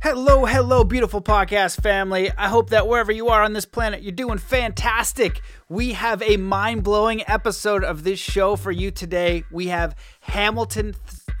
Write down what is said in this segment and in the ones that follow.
Hello, hello, beautiful podcast family. I hope that wherever you are on this planet, you're doing fantastic. We have a mind blowing episode of this show for you today. We have Hamilton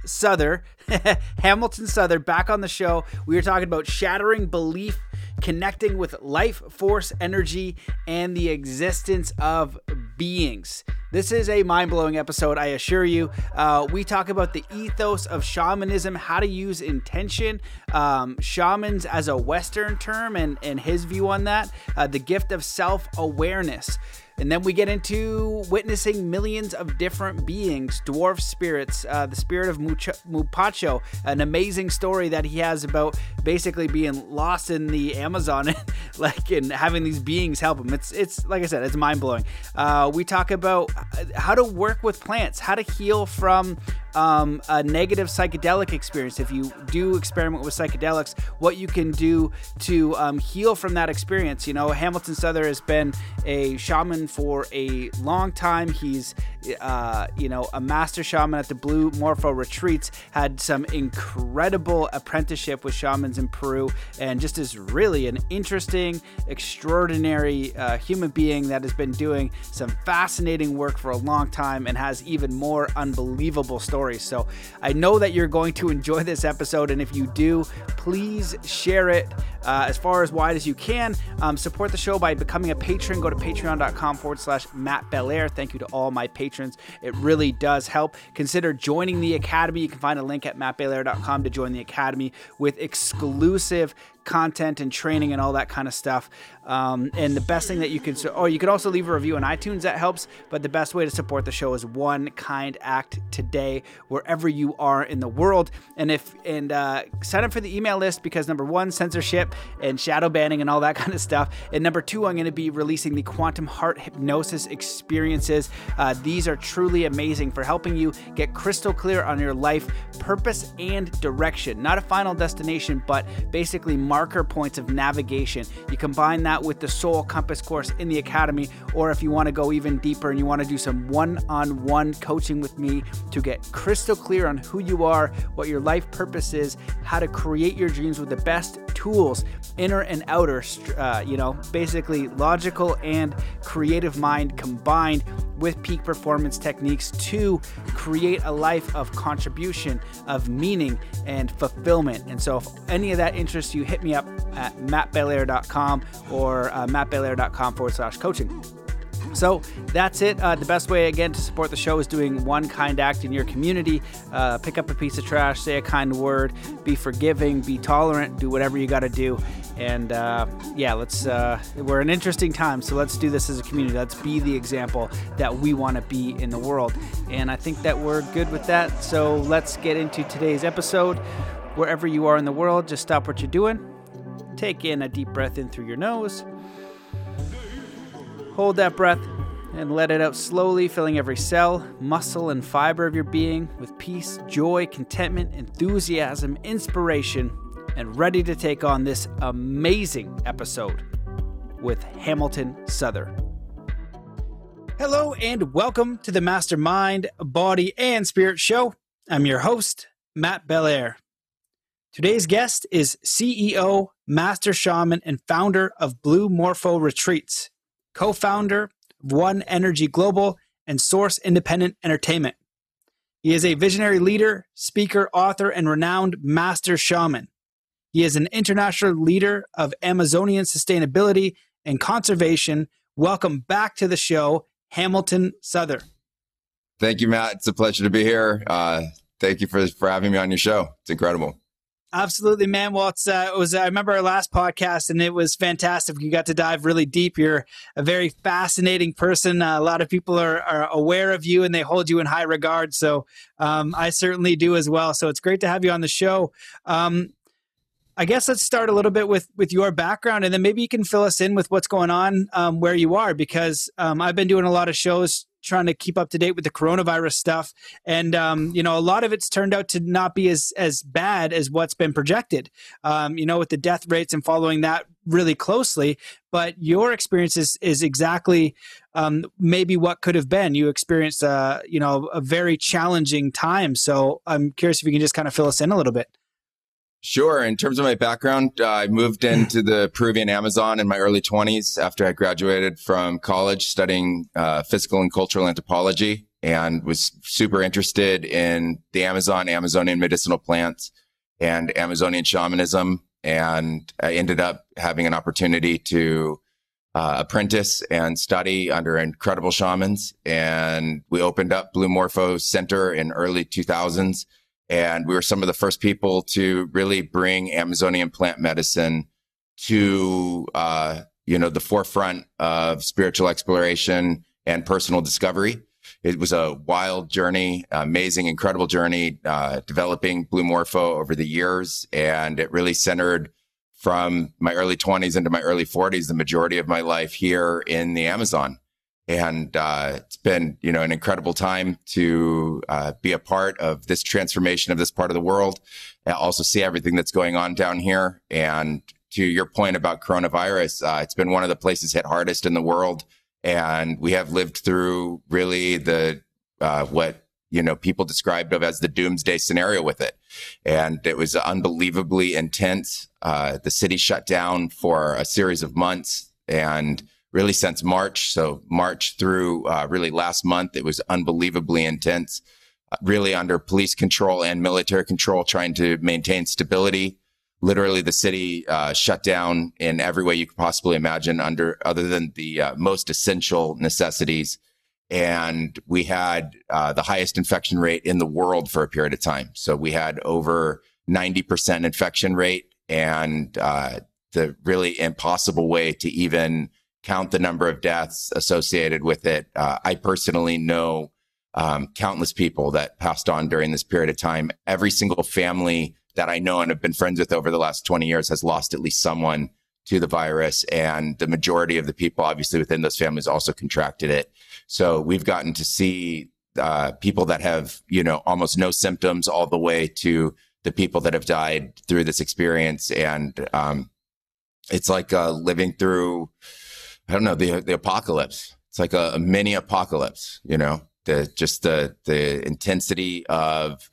Souther, Hamilton Souther back on the show. We are talking about shattering belief, connecting with life force energy, and the existence of beings. This is a mind blowing episode, I assure you. Uh, we talk about the ethos of shamanism, how to use intention, um, shamans as a Western term, and, and his view on that, uh, the gift of self awareness. And then we get into witnessing millions of different beings, dwarf spirits, uh, the spirit of Mapacho, an amazing story that he has about basically being lost in the Amazon, like and having these beings help him. It's it's like I said, it's mind blowing. Uh, we talk about how to work with plants, how to heal from um, a negative psychedelic experience, if you do experiment with psychedelics, what you can do to um, heal from that experience. You know, Hamilton Souther has been a shaman for a long time. He's, uh, you know, a master shaman at the Blue Morpho retreats, had some incredible apprenticeship with shamans in Peru, and just is really an interesting, extraordinary uh, human being that has been doing some fascinating work for a long time and has even more unbelievable stories. So I know that you're going to enjoy this episode, and if you do, please share it uh, as far as wide as you can. Um, support the show by becoming a patron. Go to patreon.com forward slash Matt Belair. Thank you to all my patrons. It really does help. Consider joining the Academy. You can find a link at mattbelair.com to join the Academy with exclusive content and training and all that kind of stuff. Um, and the best thing that you can, oh, you can also leave a review on iTunes. That helps. But the best way to support the show is one kind act today, wherever you are in the world. And if and uh, sign up for the email list because number one, censorship and shadow banning and all that kind of stuff. And number two, I'm going to be releasing the quantum heart hypnosis experiences. Uh, these are truly amazing for helping you get crystal clear on your life purpose and direction. Not a final destination, but basically marker points of navigation. You combine that with the Soul Compass course in the Academy, or if you want to go even deeper and you want to do some one on one coaching with me to get crystal clear on who you are, what your life purpose is, how to create your dreams with the best tools, inner and outer, uh, you know, basically logical and creative mind combined with peak performance techniques to create a life of contribution, of meaning, and fulfillment. And so, if any of that interests you, hit me up at mattbelair.com or uh, mattbelair.com forward slash coaching. So that's it. Uh, the best way, again, to support the show is doing one kind act in your community. Uh, pick up a piece of trash, say a kind word, be forgiving, be tolerant, do whatever you got to do. And uh, yeah, let's. Uh, we're an interesting time, so let's do this as a community. Let's be the example that we want to be in the world. And I think that we're good with that. So let's get into today's episode. Wherever you are in the world, just stop what you're doing. Take in a deep breath in through your nose Hold that breath and let it out slowly, filling every cell, muscle, and fiber of your being with peace, joy, contentment, enthusiasm, inspiration, and ready to take on this amazing episode with Hamilton Souther. Hello, and welcome to the Mastermind, Body, and Spirit Show. I'm your host, Matt Belair. Today's guest is CEO, Master Shaman, and founder of Blue Morpho Retreats co founder of One Energy Global and Source Independent Entertainment. He is a visionary leader, speaker, author, and renowned master shaman. He is an international leader of Amazonian sustainability and conservation. Welcome back to the show, Hamilton Souther. Thank you, Matt. It's a pleasure to be here. Uh, thank you for, for having me on your show. It's incredible. Absolutely, man. Well, it's uh, it was. I remember our last podcast, and it was fantastic. You got to dive really deep. You're a very fascinating person. Uh, a lot of people are, are aware of you, and they hold you in high regard. So um, I certainly do as well. So it's great to have you on the show. Um, I guess let's start a little bit with with your background, and then maybe you can fill us in with what's going on um, where you are, because um, I've been doing a lot of shows trying to keep up to date with the coronavirus stuff. And um, you know a lot of it's turned out to not be as as bad as what's been projected. Um, you know with the death rates and following that really closely but your experience is, is exactly um, maybe what could have been. You experienced a uh, you know a very challenging time. So i'm curious if you can just kind of fill us in a little bit Sure. In terms of my background, uh, I moved into the Peruvian Amazon in my early 20s after I graduated from college studying uh, physical and cultural anthropology and was super interested in the Amazon, Amazonian medicinal plants and Amazonian shamanism. And I ended up having an opportunity to uh, apprentice and study under incredible shamans. And we opened up Blue Morpho Center in early 2000s. And we were some of the first people to really bring Amazonian plant medicine to, uh, you know, the forefront of spiritual exploration and personal discovery. It was a wild journey, amazing, incredible journey, uh, developing Blue Morpho over the years. And it really centered from my early 20s into my early 40s, the majority of my life here in the Amazon. And uh, it's been, you know, an incredible time to uh, be a part of this transformation of this part of the world. And also see everything that's going on down here. And to your point about coronavirus, uh, it's been one of the places hit hardest in the world. And we have lived through really the uh, what you know, people described of as the doomsday scenario with it. And it was unbelievably intense. Uh, the city shut down for a series of months and really since March. So March through uh, really last month, it was unbelievably intense, uh, really under police control and military control, trying to maintain stability. Literally, the city uh, shut down in every way you could possibly imagine under other than the uh, most essential necessities and we had uh, the highest infection rate in the world for a period of time. So we had over 90% infection rate and the really impossible way to even count the number of deaths associated with it. Uh, I personally know um, countless people that passed on during this period of time. Every single family that I know and have been friends with over the last 20 years has lost at least someone to the virus. And the majority of the people, obviously, within those families also contracted it. So we've gotten to see uh, people that have, you know, almost no symptoms all the way to the people that have died through this experience. And um, it's like uh, living through, I don't know, the, the apocalypse. It's like a, a mini apocalypse, you know, the, just the, the intensity of,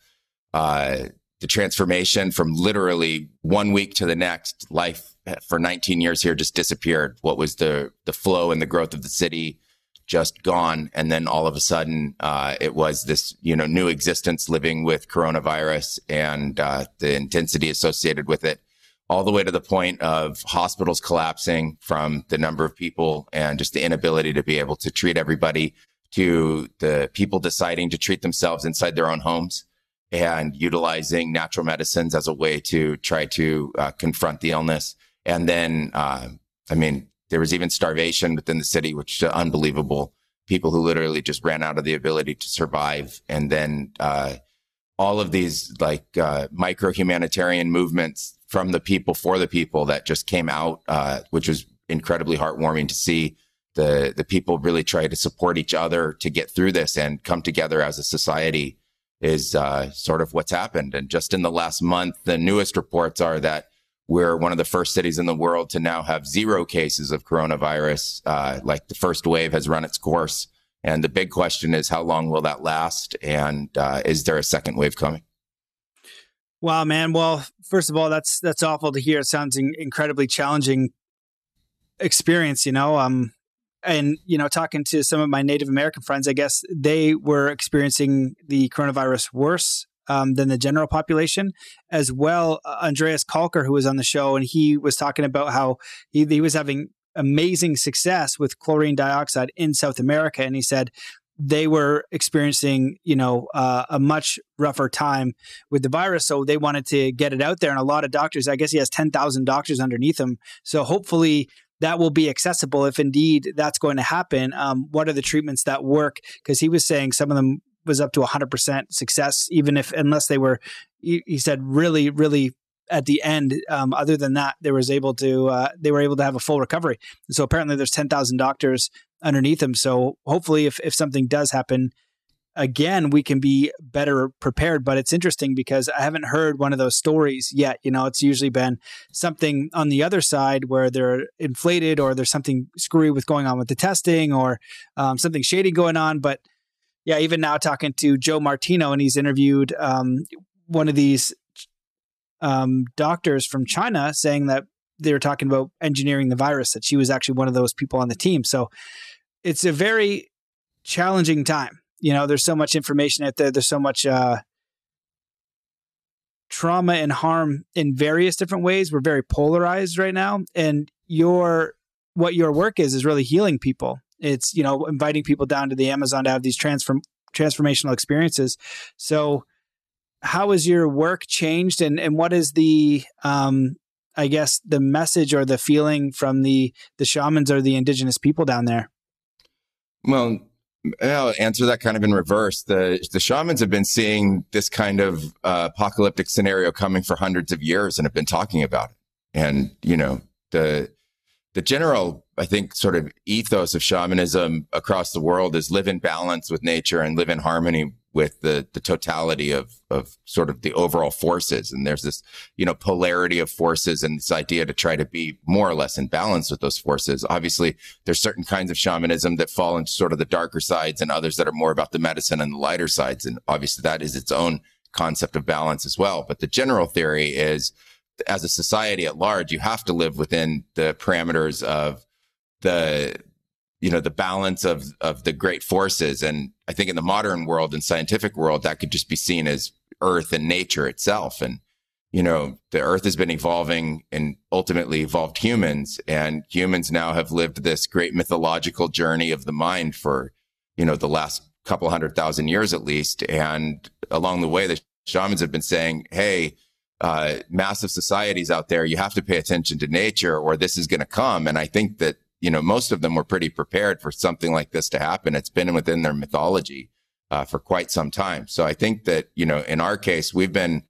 uh, the transformation from literally one week to the next. Life for 19 years here just disappeared. What was the the flow and the growth of the city just gone. And then all of a sudden uh, it was this you know new existence living with coronavirus and uh, the intensity associated with it all the way to the point of hospitals collapsing from the number of people and just the inability to be able to treat everybody to the people deciding to treat themselves inside their own homes and utilizing natural medicines as a way to try to uh, confront the illness and then uh, i mean there was even starvation within the city, which is unbelievable. People who literally just ran out of the ability to survive. And then, uh, all of these like, uh, micro humanitarian movements from the people for the people that just came out, uh, which was incredibly heartwarming to see the, the people really try to support each other to get through this and come together as a society is, uh, sort of what's happened. And just in the last month, the newest reports are that we're one of the first cities in the world to now have zero cases of coronavirus. Uh, like the first wave has run its course. And the big question is, how long will that last? And uh, is there a second wave coming? Wow, man. Well, first of all, that's that's awful to hear. It sounds in- incredibly challenging experience. You know, um, and you know, talking to some of my Native American friends, I guess they were experiencing the coronavirus worse um, than the general population. As well, uh, Andreas Kalcker, who was on the show, and he was talking about how he, he was having amazing success with chlorine dioxide in South America, and he said they were experiencing you know uh, a much rougher time with the virus so they wanted to get it out there and a lot of doctors i guess he has 10,000 doctors underneath him so hopefully that will be accessible if indeed that's going to happen um, what are the treatments that work because he was saying some of them was up to 100% success, even if, unless they were, he, he said, really, really at the end. Um, other than that, they was able to, uh, they were able to have a full recovery. So apparently there's 10,000 doctors underneath them. So hopefully if, if something does happen, again, we can be better prepared. But it's interesting because I haven't heard one of those stories yet. You know, it's usually been something on the other side where they're inflated or there's something screwy with going on with the testing or um, something shady going on. But yeah, even now talking to Joe Martino, and he's interviewed um, one of these um, doctors from China saying that they were talking about engineering the virus, that she was actually one of those people on the team. So it's a very challenging time. You know, there's so much information out there. There's so much uh, trauma and harm in various different ways. We're very polarized right now, and your what your work is is really healing people. It's you know inviting people down to the Amazon to have these transform transformational experiences. So, how has your work changed, and and what is the um, I guess the message or the feeling from the the shamans or the indigenous people down there? Well, I'll answer that kind of in reverse. The the shamans have been seeing this kind of uh, apocalyptic scenario coming for hundreds of years and have been talking about it. And you know the the general, I think, sort of ethos of shamanism across the world is live in balance with nature and live in harmony with the the totality of of sort of the overall forces. And there's this you know polarity of forces and this idea to try to be more or less in balance with those forces. Obviously there's certain kinds of shamanism that fall into sort of the darker sides and others that are more about the medicine and the lighter sides. And obviously that is its own concept of balance as well. But the general theory is as a society at large you have to live within the parameters of the you know the balance of of the great forces. And i think in the modern world and scientific world that could just be seen as earth and nature itself. And you know the earth has been evolving and ultimately evolved humans. And humans now have lived this great mythological journey of the mind for you know the last couple hundred thousand years at least. And along the way the shamans have been saying hey uh, massive societies out there you have to pay attention to nature or this is going to come. And i think that you know, most of them were pretty prepared for something like this to happen. It's been within their mythology uh, for quite some time. So I think that, you know, in our case, we've been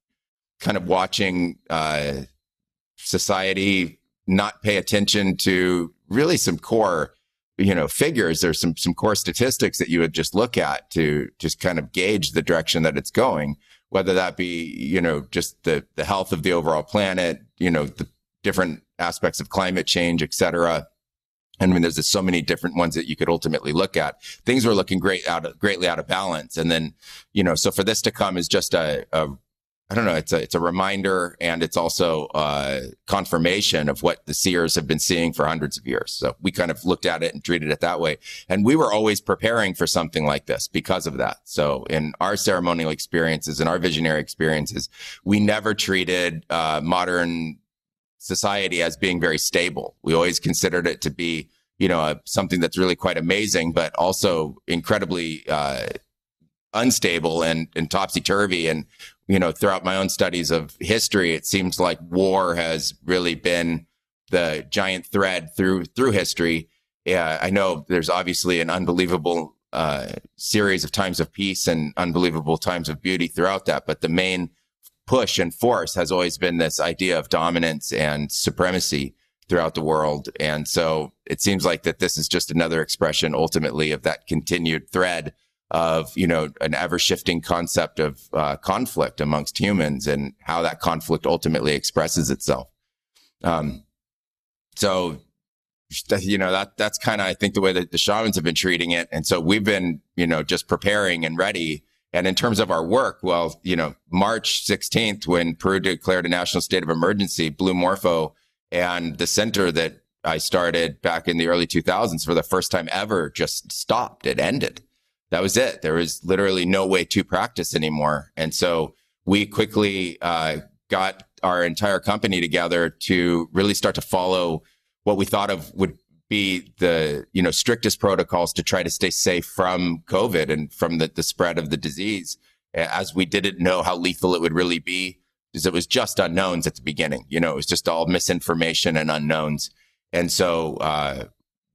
kind of watching uh, society not pay attention to really some core you know figures there's some some core statistics that you would just look at to just kind of gauge the direction that it's going whether that be you know just the the health of the overall planet you know the different aspects of climate change et cetera I mean, there's just so many different ones that you could ultimately look at. Things were looking great out of, greatly out of balance. And then, you know, so for this to come is just a, a I don't know, it's a, it's a reminder and it's also a confirmation of what the seers have been seeing for hundreds of years. So we kind of looked at it and treated it that way. And we were always preparing for something like this because of that. So in our ceremonial experiences and our visionary experiences, we never treated uh, modern society as being very stable. We always considered it to be, you know, something that's really quite amazing, but also incredibly uh, unstable and, and topsy turvy. And, you know, throughout my own studies of history, it seems like war has really been the giant thread through through history. Yeah, I know there's obviously an unbelievable uh, series of times of peace and unbelievable times of beauty throughout that, but the main push and force has always been this idea of dominance and supremacy throughout the world. And so it seems like that this is just another expression ultimately of that continued thread of, you know, an ever shifting concept of uh, conflict amongst humans and how that conflict ultimately expresses itself. Um, so, you know, that, that's kind of, I think the way that the shamans have been treating it. And so we've been, you know, just preparing and ready and in terms of our work, well, you know, March 16th, when Peru declared a national state of emergency, Blue Morpho and the center that I started back in the early 2000s for the first time ever just stopped. It ended. That was it. There was literally no way to practice anymore. And so we quickly uh, got our entire company together to really start to follow what we thought of would be the you know strictest protocols to try to stay safe from COVID and from the, the spread of the disease, as we didn't know how lethal it would really be, because it was just unknowns at the beginning. You know, it was just all misinformation and unknowns, and so uh,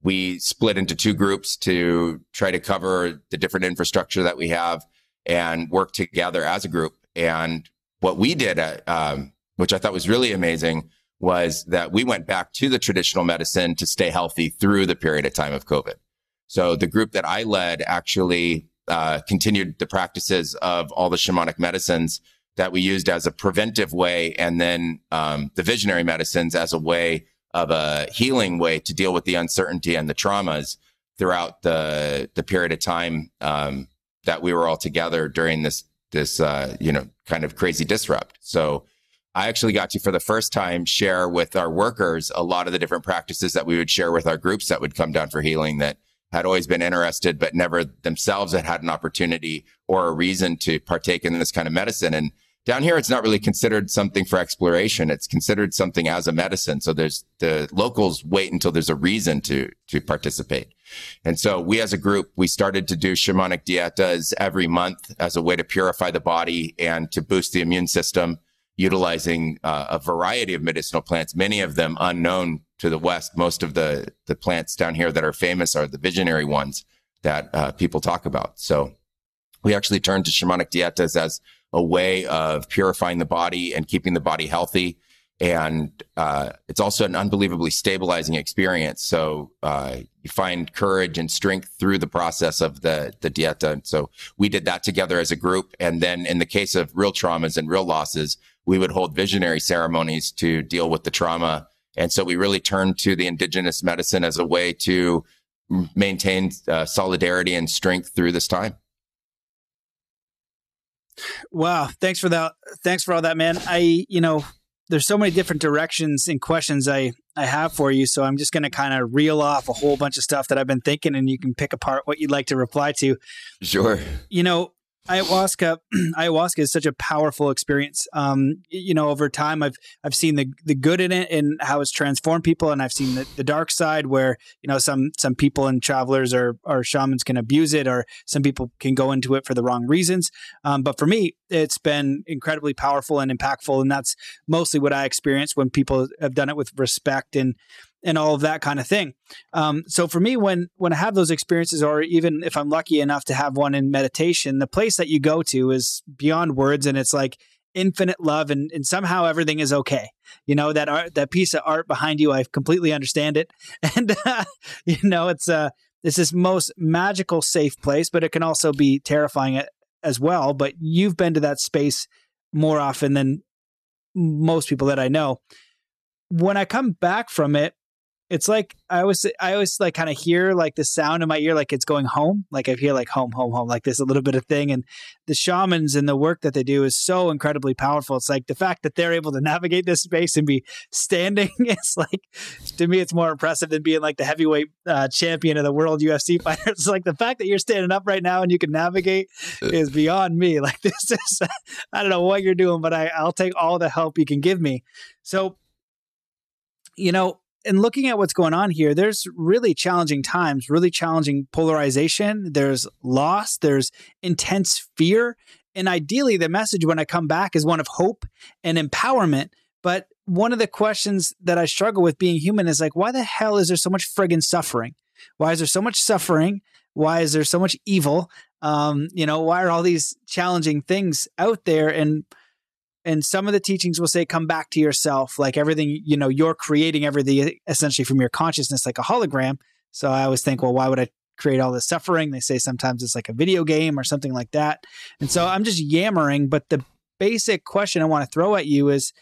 we split into two groups to try to cover the different infrastructure that we have and work together as a group. And what we did, at, um, which I thought was really amazing was that we went back to the traditional medicine to stay healthy through the period of time of COVID. So the group that I led actually uh, continued the practices of all the shamanic medicines that we used as a preventive way, and then um, the visionary medicines as a way of a healing way to deal with the uncertainty and the traumas throughout the the period of time um, that we were all together during this this uh, you know kind of crazy disrupt. So I actually got to, for the first time, share with our workers a lot of the different practices that we would share with our groups that would come down for healing that had always been interested, but never themselves had had an opportunity or a reason to partake in this kind of medicine. And down here, it's not really considered something for exploration. It's considered something as a medicine. So there's the locals wait until there's a reason to, to participate. And so we as a group, we started to do shamanic dietas every month as a way to purify the body and to boost the immune system, utilizing uh, a variety of medicinal plants, many of them unknown to the West. Most of the, the plants down here that are famous are the visionary ones that uh, people talk about. So we actually turn to shamanic dietas as a way of purifying the body and keeping the body healthy. And uh, it's also an unbelievably stabilizing experience. So uh, you find courage and strength through the process of the the dieta. And so we did that together as a group. And then in the case of real traumas and real losses, we would hold visionary ceremonies to deal with the trauma. And so we really turned to the indigenous medicine as a way to maintain uh, solidarity and strength through this time. Wow, thanks for that. Thanks for all that, man. I, you know, there's so many different directions and questions I I have for you, so I'm just going to kind of reel off a whole bunch of stuff that I've been thinking, and you can pick apart what you'd like to reply to. Sure. You know, ayahuasca ayahuasca is such a powerful experience. Um, you know over time i've i've seen the the good in it and how it's transformed people and i've seen the, the dark side where you know some some people and travelers or or shamans can abuse it or some people can go into it for the wrong reasons. Um, but for me it's been incredibly powerful and impactful and that's mostly what i experience when people have done it with respect and and all of that kind of thing. Um, so for me, when when I have those experiences, or even if I'm lucky enough to have one in meditation, the place that you go to is beyond words, and it's like infinite love, and, and somehow everything is okay. You know that art, that piece of art behind you, I completely understand it, and uh, you know it's uh it's this most magical, safe place, but it can also be terrifying as well. But you've been to that space more often than most people that I know. When I come back from it, it's like I always I always like kind of hear like the sound in my ear like it's going home. Like I hear like home home home like this a little bit of thing. And the shamans and the work that they do is so incredibly powerful. It's like the fact that they're able to navigate this space and be standing it's like to me it's more impressive than being like the heavyweight uh, champion of the world UFC fighter. It's like the fact that you're standing up right now and you can navigate uh. is beyond me. Like this is I don't know what you're doing but I I'll take all the help you can give me. So you know and looking at what's going on here, there's really challenging times, really challenging polarization. There's loss, there's intense fear. And ideally, the message when I come back is one of hope and empowerment. But one of the questions that I struggle with being human is like, why the hell is there so much friggin' suffering? Why is there so much suffering? Why is there so much evil? Um, you know, why are all these challenging things out there? And and some of the teachings will say come back to yourself like everything you know you're creating everything essentially from your consciousness like a hologram. So i always think well why would i create all this suffering? They say sometimes it's like a video game or something like that. And so i'm just yammering but the basic question i want to throw at you is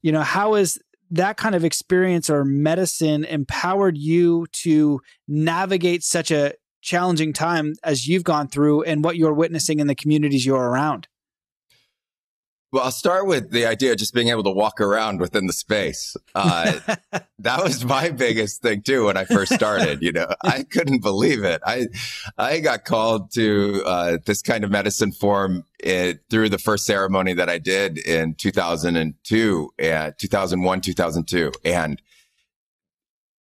you know how is that kind of experience or medicine empowered you to navigate such a challenging time as you've gone through and what you're witnessing in the communities you're around well, I'll start with the idea of just being able to walk around within the space. Uh, that was my biggest thing too when I first started. You know, I couldn't believe it. I I got called to uh, this kind of medicine form it, through the first ceremony that I did in 2002, uh, 2001, 2002, and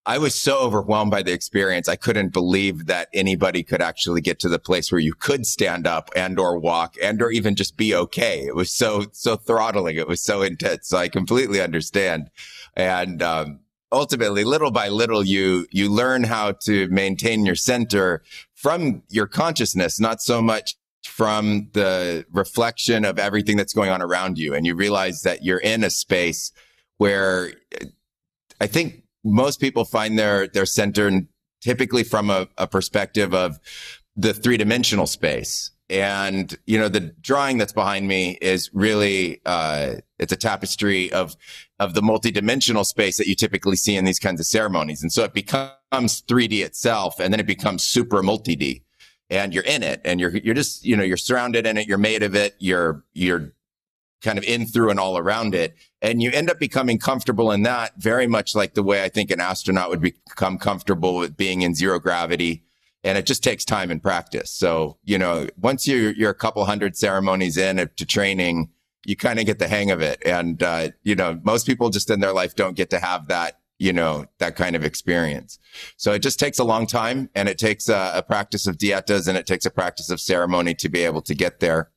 I was so overwhelmed by the experience. I couldn't believe that anybody could actually get to the place where you could stand up and or walk and or even just be okay. It was so, so throttling. It was so intense. So I completely understand. And, um, ultimately little by little, you, you learn how to maintain your center from your consciousness, not so much from the reflection of everything that's going on around you. And you realize that you're in a space where I think most people find their their center typically from a, a perspective of the three dimensional space. And you know the drawing that's behind me is really uh, it's a tapestry of of the multidimensional space that you typically see in these kinds of ceremonies. And so it becomes 3D itself, and then it becomes super multi D, and you're in it, and you're you're just you know you're surrounded in it, you're made of it, you're you're kind of in through and all around it. And you end up becoming comfortable in that very much like the way I think an astronaut would become comfortable with being in zero gravity. And it just takes time and practice. So, you know, once you're, you're a couple hundred ceremonies in to training, you kind of get the hang of it. And, uh, you know, most people just in their life don't get to have that, you know, that kind of experience. So it just takes a long time and it takes a, a practice of dietas and it takes a practice of ceremony to be able to get there.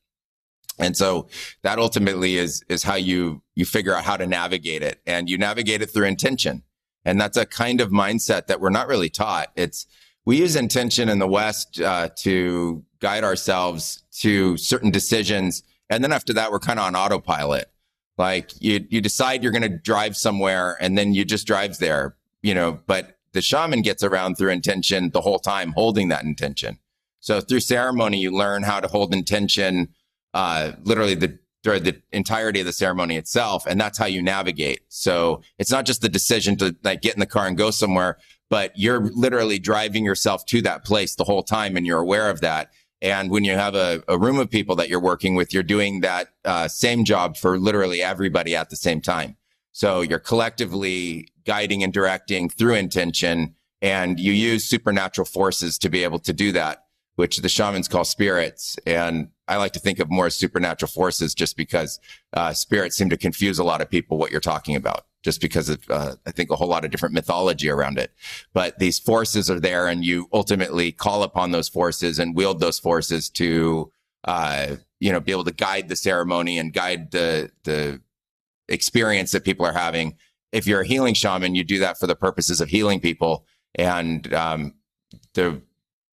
And so that ultimately is, is how you, you figure out how to navigate it and you navigate it through intention. And that's a kind of mindset that we're not really taught. It's, we use intention in the West, uh, to guide ourselves to certain decisions. And then after that, we're kind of on autopilot. Like you, you decide you're going to drive somewhere and then you just drive there, you know, but the shaman gets around through intention the whole time, holding that intention. So through ceremony, you learn how to hold intention uh, literally the the entirety of the ceremony itself, and that's how you navigate. So it's not just the decision to like get in the car and go somewhere, but you're literally driving yourself to that place the whole time, and you're aware of that. And when you have a, a room of people that you're working with, you're doing that uh, same job for literally everybody at the same time. So you're collectively guiding and directing through intention, and you use supernatural forces to be able to do that which the shamans call spirits. And I like to think of more as supernatural forces just because uh, spirits seem to confuse a lot of people what you're talking about, just because of, uh, I think, a whole lot of different mythology around it. But these forces are there, and you ultimately call upon those forces and wield those forces to, uh, you know, be able to guide the ceremony and guide the, the experience that people are having. If you're a healing shaman, you do that for the purposes of healing people. And um, the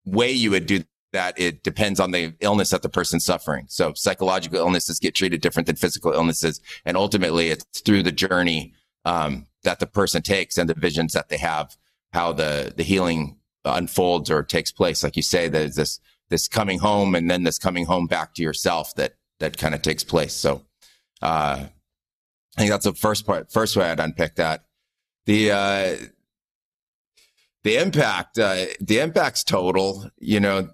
way you would do that it depends on the illness that the person's suffering. So psychological illnesses get treated different than physical illnesses. And ultimately it's through the journey, um, that the person takes and the visions that they have, how the, the healing unfolds or takes place. Like you say, there's this, this coming home and then this coming home back to yourself that, that kind of takes place. So, uh, I think that's the first part, first way I'd unpick that. The, uh, the impact, uh, the impact's total, you know,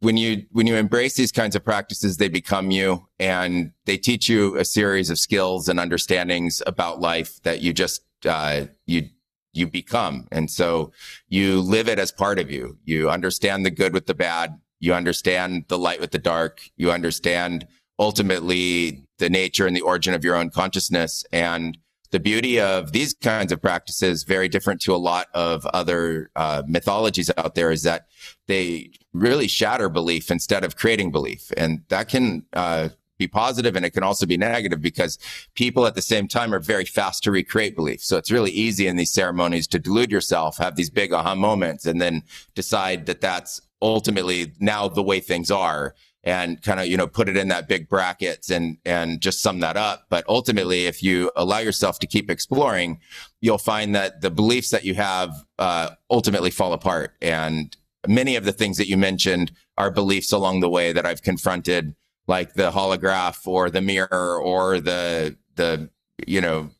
when you when you embrace these kinds of practices they become you and they teach you a series of skills and understandings about life that you just uh, you you become. And so you live it as part of you. You understand the good with the bad. You understand the light with the dark. You understand ultimately the nature and the origin of your own consciousness. And the beauty of these kinds of practices, very different to a lot of other uh, mythologies out there, is that they really shatter belief instead of creating belief, and that can uh, be positive and it can also be negative because people at the same time are very fast to recreate belief. So it's really easy in these ceremonies to delude yourself, have these big aha moments, and then decide that that's ultimately now the way things are and kind of, you know, put it in that big brackets and, and just sum that up. But ultimately, if you allow yourself to keep exploring, you'll find that the beliefs that you have, uh, ultimately fall apart. And many of the things that you mentioned are beliefs along the way that I've confronted, like the holograph or the mirror or the, the, you know,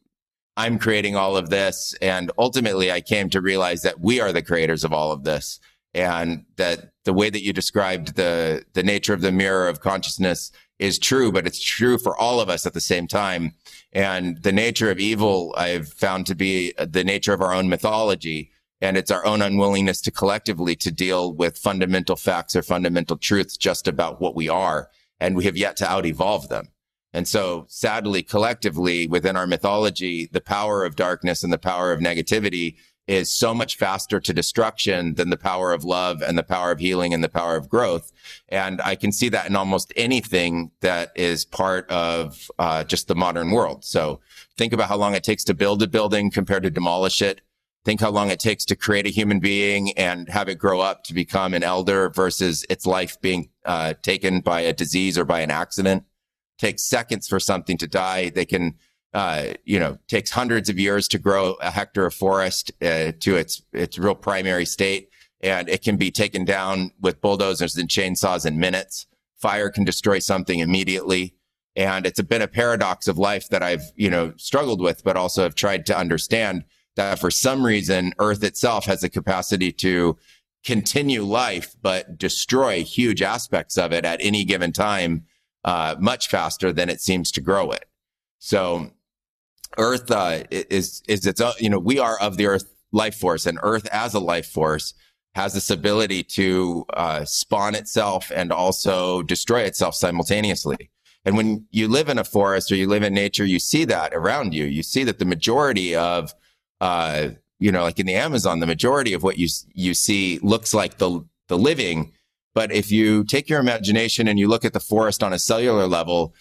I'm creating all of this. And ultimately, I came to realize that we are the creators of all of this and that the way that you described the the nature of the mirror of consciousness is true, but it's true for all of us at the same time. And the nature of evil I've found to be the nature of our own mythology. And it's our own unwillingness to collectively to deal with fundamental facts or fundamental truths just about what we are. And we have yet to out evolve them. And so sadly, collectively within our mythology, the power of darkness and the power of negativity is so much faster to destruction than the power of love and the power of healing and the power of growth. And I can see that in almost anything that is part of uh, just the modern world. So think about how long it takes to build a building compared to demolish it. Think how long it takes to create a human being and have it grow up to become an elder versus its life being uh, taken by a disease or by an accident. It takes seconds for something to die. They can uh, you know, takes hundreds of years to grow a hectare of forest uh, to its its real primary state, and it can be taken down with bulldozers and chainsaws in minutes. Fire can destroy something immediately, and it's been a paradox of life that I've you know struggled with, but also have tried to understand that for some reason Earth itself has the capacity to continue life, but destroy huge aspects of it at any given time, uh, much faster than it seems to grow it. So Earth uh, is is its own, you know we are of the Earth life force, and Earth as a life force has this ability to uh, spawn itself and also destroy itself simultaneously. And when you live in a forest or you live in nature, you see that around you. You see that the majority of, uh, you know, like in the Amazon, the majority of what you you see looks like the the living. But if you take your imagination and you look at the forest on a cellular level,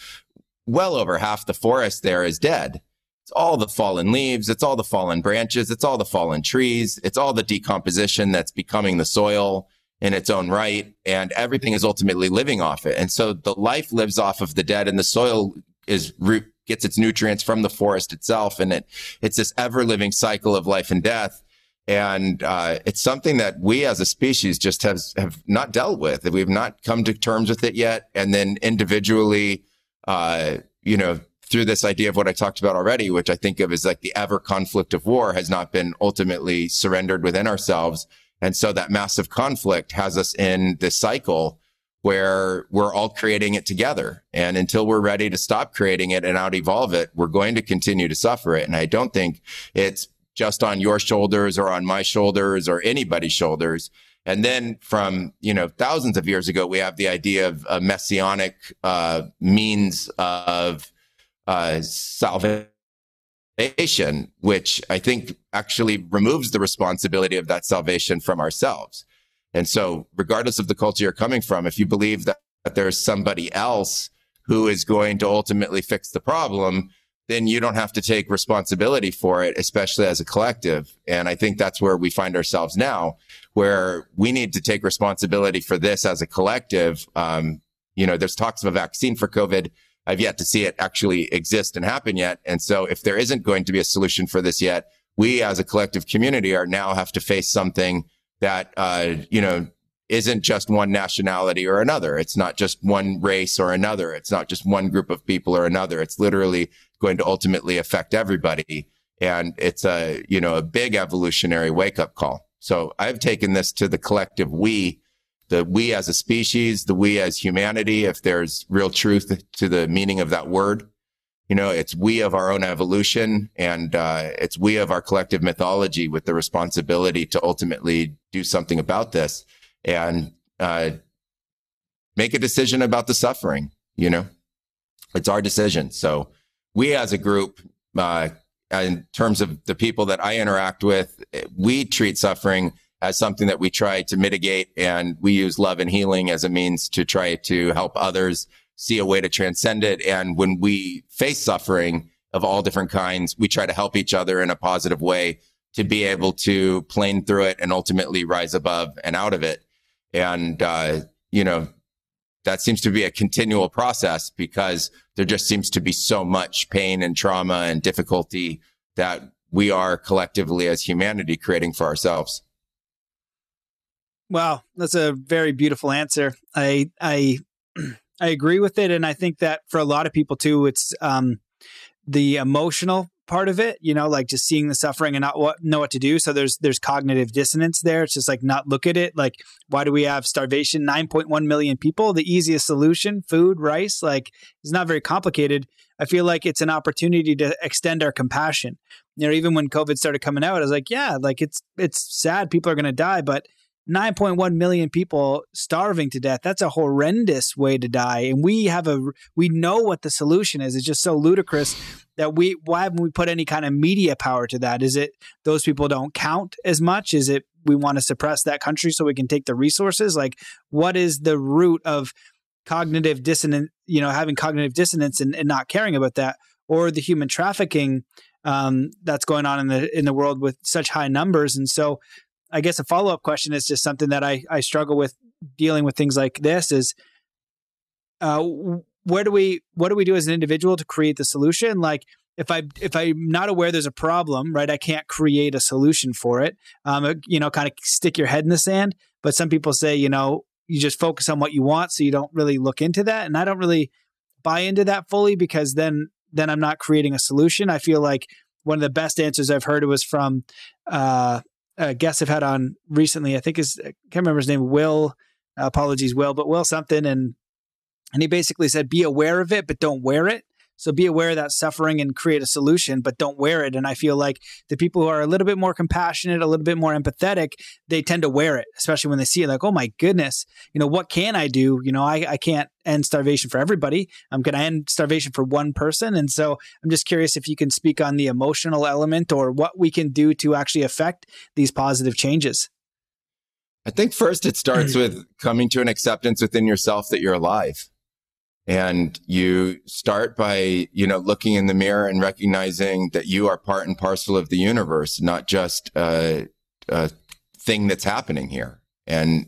well over half the forest there is dead. It's all the fallen leaves. It's all the fallen branches. It's all the fallen trees. It's all the decomposition that's becoming the soil in its own right. And everything is ultimately living off it. And so the life lives off of the dead and the soil is root gets its nutrients from the forest itself. And it, it's this ever living cycle of life and death. And uh, it's something that we as a species just have, have not dealt with. We've not come to terms with it yet. And then individually, uh, you know, through this idea of what I talked about already, which I think of as like the ever conflict of war has not been ultimately surrendered within ourselves. And so that massive conflict has us in this cycle where we're all creating it together. And until we're ready to stop creating it and out evolve it, we're going to continue to suffer it. And I don't think it's just on your shoulders or on my shoulders or anybody's shoulders. And then from, you know, thousands of years ago, we have the idea of a messianic uh, means of uh, salvation, which I think actually removes the responsibility of that salvation from ourselves. And so, regardless of the culture you're coming from, if you believe that, that there's somebody else who is going to ultimately fix the problem, then you don't have to take responsibility for it, especially as a collective. And I think that's where we find ourselves now, where we need to take responsibility for this as a collective. Um, you know, there's talks of a vaccine for COVID. I've yet to see it actually exist and happen yet. And so if there isn't going to be a solution for this yet, we as a collective community are now have to face something that, uh, you know, isn't just one nationality or another. It's not just one race or another. It's not just one group of people or another. It's literally going to ultimately affect everybody. And it's a, you know, a big evolutionary wake up call. So I've taken this to the collective we the we as a species, the we as humanity, if there's real truth to the meaning of that word. You know, it's we of our own evolution and uh, it's we of our collective mythology with the responsibility to ultimately do something about this and uh, make a decision about the suffering. You know, it's our decision. So we as a group, uh, in terms of the people that I interact with, we treat suffering as something that we try to mitigate. And we use love and healing as a means to try to help others see a way to transcend it. And when we face suffering of all different kinds, we try to help each other in a positive way to be able to plane through it and ultimately rise above and out of it. And, uh, you know, that seems to be a continual process because there just seems to be so much pain and trauma and difficulty that we are collectively as humanity creating for ourselves. Wow, that's a very beautiful answer. I I I agree with it, and I think that for a lot of people too, it's um, the emotional part of it. You know, like just seeing the suffering and not what know what to do. So there's there's cognitive dissonance there. It's just like not look at it. Like why do we have starvation? Nine point one million people. The easiest solution, food, rice. Like it's not very complicated. I feel like it's an opportunity to extend our compassion. You know, even when COVID started coming out, I was like, yeah, like it's it's sad people are going to die, but 9.1 million people starving to death. That's a horrendous way to die. And we have a we know what the solution is. It's just so ludicrous that we why haven't we put any kind of media power to that? Is it those people don't count as much? Is it we want to suppress that country so we can take the resources? Like what is the root of cognitive dissonance, you know, having cognitive dissonance and, and not caring about that? Or the human trafficking um, that's going on in the in the world with such high numbers. And so I guess a follow up question is just something that I, I struggle with dealing with things like this is uh, where do we what do we do as an individual to create the solution? Like if i if i'm not aware there's a problem right i can't create a solution for it. Um, uh, you know kind of stick your head in the sand but some people say you know you just focus on what you want so you don't really look into that and i don't really buy into that fully because then then i'm not creating a solution. I feel like one of the best answers i've heard was from uh, uh, guests have had on recently. I think is I can't remember his name. Will uh, apologies, Will, but Will something, and and he basically said, be aware of it, but don't wear it. So be aware of that suffering and create a solution, but don't wear it. And I feel like the people who are a little bit more compassionate, a little bit more empathetic, they tend to wear it, especially when they see it like, oh my goodness, you know, what can I do? You know, I, I can't end starvation for everybody. I'm going to end starvation for one person. And so I'm just curious if you can speak on the emotional element or what we can do to actually affect these positive changes. I think first it starts with coming to an acceptance within yourself that you're alive. And you start by, you know, looking in the mirror and recognizing that you are part and parcel of the universe, not just a, a thing that's happening here. And,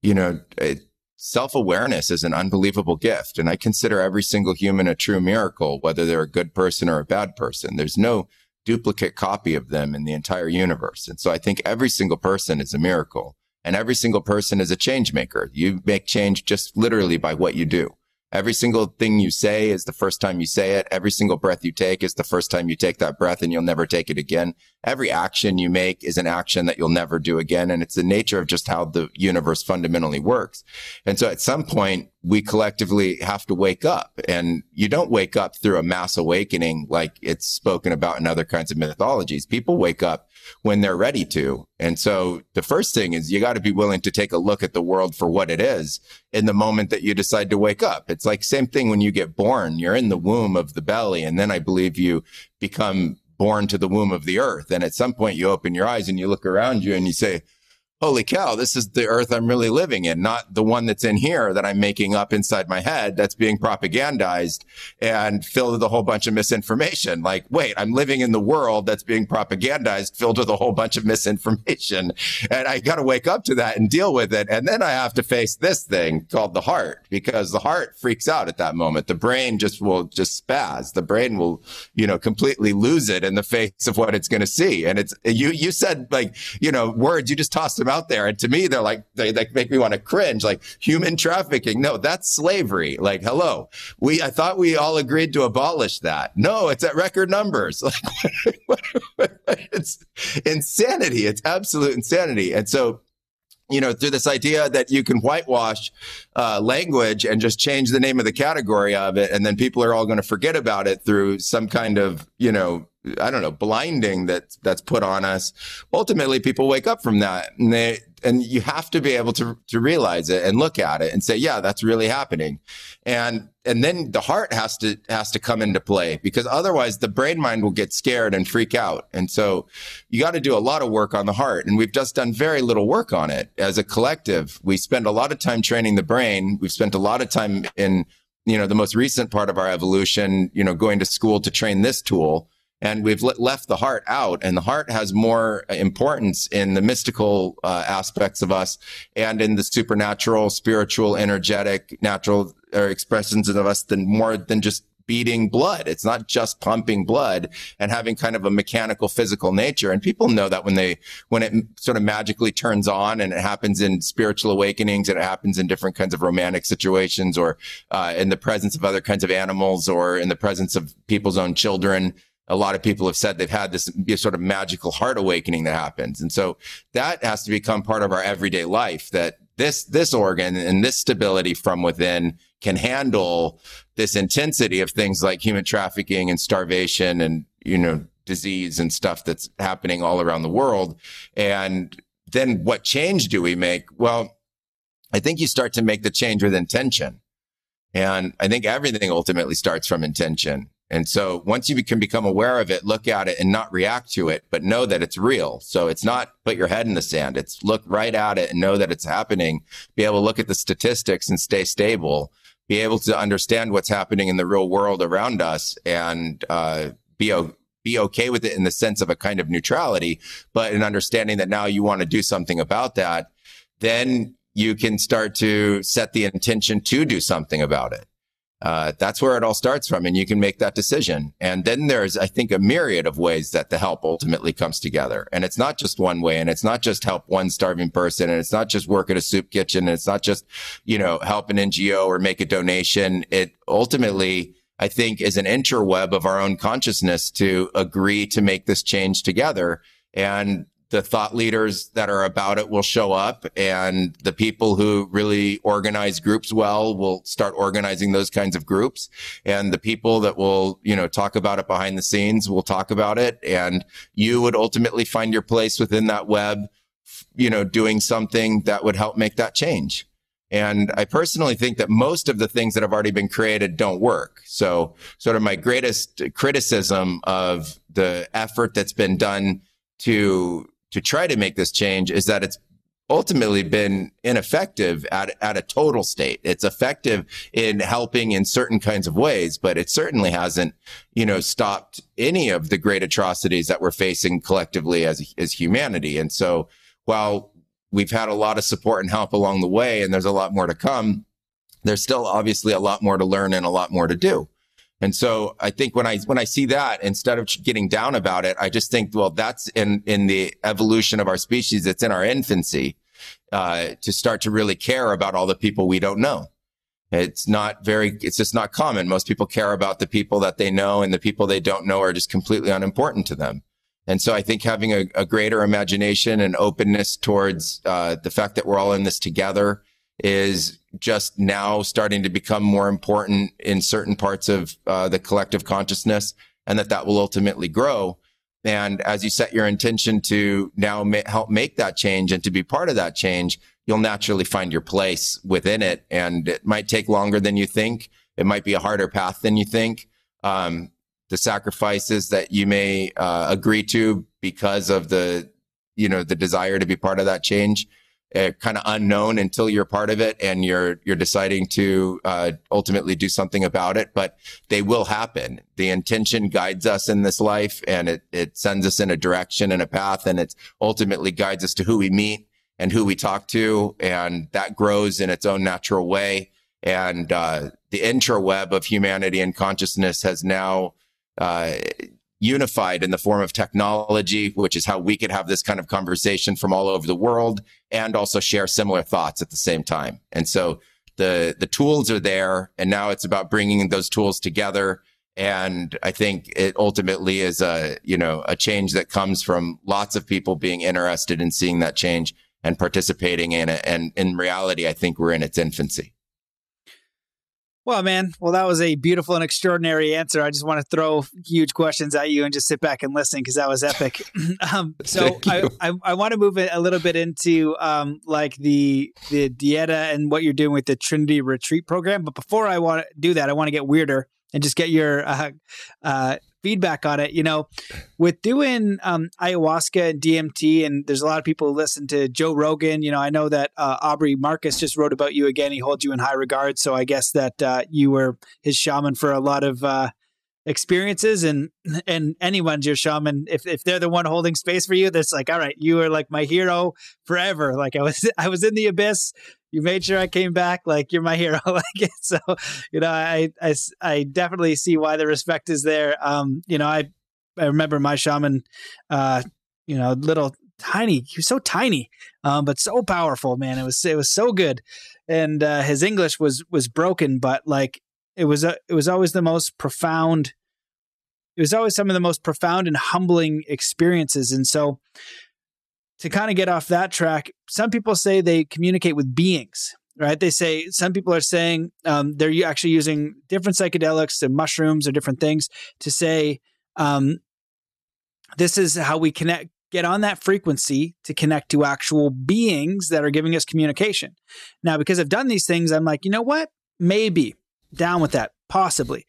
you know, uh, self awareness is an unbelievable gift. And I consider every single human a true miracle, whether they're a good person or a bad person. There's no duplicate copy of them in the entire universe. And so I think every single person is a miracle and every single person is a change maker. You make change just literally by what you do. Every single thing you say is the first time you say it. Every single breath you take is the first time you take that breath and you'll never take it again. Every action you make is an action that you'll never do again. And it's the nature of just how the universe fundamentally works. And so at some point, we collectively have to wake up and you don't wake up through a mass awakening like it's spoken about in other kinds of mythologies. People wake up when they're ready to. And so the first thing is you got to be willing to take a look at the world for what it is in the moment that you decide to wake up. It's like same thing when you get born, you're in the womb of the belly. And then I believe you become born to the womb of the earth. And at some point you open your eyes and you look around you and you say, holy cow, this is the earth I'm really living in, not the one that's in here that I'm making up inside my head that's being propagandized and filled with a whole bunch of misinformation. Like, wait, I'm living in the world that's being propagandized, filled with a whole bunch of misinformation. And I got to wake up to that and deal with it. And then I have to face this thing called the heart because the heart freaks out at that moment. The brain just will just spaz. The brain will, you know, completely lose it in the face of what it's going to see. And it's, you, you said like, you know, words, you just tossed them out there. And to me, they're like, they, they make me want to cringe, like human trafficking. No, that's slavery. Like, hello. We, I thought we all agreed to abolish that. No, it's at record numbers. Like, it's insanity. It's absolute insanity. And so, you know, through this idea that you can whitewash uh, language and just change the name of the category of it, and then people are all going to forget about it through some kind of, you know, I don't know, blinding that that's put on us. Ultimately, people wake up from that and they, and you have to be able to, to realize it and look at it and say, yeah, that's really happening. And, and then the heart has to, has to come into play because otherwise the brain mind will get scared and freak out. And so you got to do a lot of work on the heart. And we've just done very little work on it as a collective. We spend a lot of time training the brain. We've spent a lot of time in, you know, the most recent part of our evolution, you know, going to school to train this tool and we've left the heart out and the heart has more importance in the mystical uh, aspects of us and in the supernatural spiritual energetic natural uh, expressions of us than more than just beating blood. It's not just pumping blood and having kind of a mechanical physical nature. And people know that when they, when it sort of magically turns on and it happens in spiritual awakenings and it happens in different kinds of romantic situations or, uh, in the presence of other kinds of animals or in the presence of people's own children a lot of people have said they've had this sort of magical heart awakening that happens. And so that has to become part of our everyday life that this, this organ and this stability from within can handle this intensity of things like human trafficking and starvation and, you know, disease and stuff that's happening all around the world. And then what change do we make? Well, I think you start to make the change with intention. And I think everything ultimately starts from intention. And so once you can become aware of it, look at it and not react to it, but know that it's real. So it's not put your head in the sand. It's look right at it and know that it's happening. Be able to look at the statistics and stay stable. Be able to understand what's happening in the real world around us and uh, be o- be okay with it in the sense of a kind of neutrality, but an understanding that now you want to do something about that. Then you can start to set the intention to do something about it. Uh, that's where it all starts from. And you can make that decision. And then there's, I think, a myriad of ways that the help ultimately comes together. And it's not just one way. And it's not just help one starving person. And it's not just work at a soup kitchen. And it's not just, you know, help an NGO or make a donation. It ultimately, I think, is an interweb of our own consciousness to agree to make this change together. And the thought leaders that are about it will show up and the people who really organize groups well will start organizing those kinds of groups and the people that will you know talk about it behind the scenes will talk about it and you would ultimately find your place within that web you know doing something that would help make that change and I personally think that most of the things that have already been created don't work. So sort of my greatest criticism of the effort that's been done to to try to make this change is that it's ultimately been ineffective at, at a total state. It's effective in helping in certain kinds of ways, but it certainly hasn't, you know, stopped any of the great atrocities that we're facing collectively as, as humanity. And so while we've had a lot of support and help along the way and there's a lot more to come, there's still obviously a lot more to learn and a lot more to do. And so I think when I when I see that, instead of getting down about it, I just think, well, that's in in the evolution of our species. It's in our infancy uh, to start to really care about all the people we don't know. It's not very. It's just not common. Most people care about the people that they know, and the people they don't know are just completely unimportant to them. And so I think having a, a greater imagination and openness towards uh, the fact that we're all in this together is just now starting to become more important in certain parts of uh, the collective consciousness and that that will ultimately grow. And as you set your intention to now ma- help make that change and to be part of that change, you'll naturally find your place within it. And it might take longer than you think. It might be a harder path than you think. Um, the sacrifices that you may uh, agree to because of the, you know, the desire to be part of that change uh, kind of unknown until you're part of it and you're you're deciding to uh, ultimately do something about it. But they will happen. The intention guides us in this life, and it it sends us in a direction and a path, and it ultimately guides us to who we meet and who we talk to, and that grows in its own natural way. And uh, the intraweb of humanity and consciousness has now uh, unified in the form of technology, which is how we could have this kind of conversation from all over the world and also share similar thoughts at the same time. And so the, the tools are there and now it's about bringing those tools together. And I think it ultimately is a, you know, a change that comes from lots of people being interested in seeing that change and participating in it. And in reality, I think we're in its infancy. Well, man, well, that was a beautiful and extraordinary answer. I just want to throw huge questions at you and just sit back and listen because that was epic. um, so I, I, I, want to move it a little bit into um, like the the dieta and what you're doing with the Trinity Retreat program. But before I want to do that, I want to get weirder and just get your uh, uh, feedback on it. You know, with doing um, ayahuasca and DMT, and there's a lot of people who listen to Joe Rogan. You know, I know that uh, Aubrey Marcus just wrote about you again. He holds you in high regard. So I guess that uh, you were his shaman for a lot of uh, experiences and and anyone's your shaman. If, if they're the one holding space for you that's like all right you are like my hero forever. Like i was i was in the abyss. You made sure i came back. Like you're my hero. Like so you know I, I i definitely see why the respect is there. Um you know i i remember my shaman uh you know little tiny he was so tiny um but so powerful man. It was it was so good. And uh his english was was broken but like it was a, it was always the most profound it was always some of the most profound and humbling experiences. And so to kind of get off that track some people say they communicate with beings right? They say some people are saying um, they're actually using different psychedelics and mushrooms or different things to say um, this is how we connect get on that frequency to connect to actual beings that are giving us communication. Now because i've done these things i'm like you know what? Maybe down with that, possibly.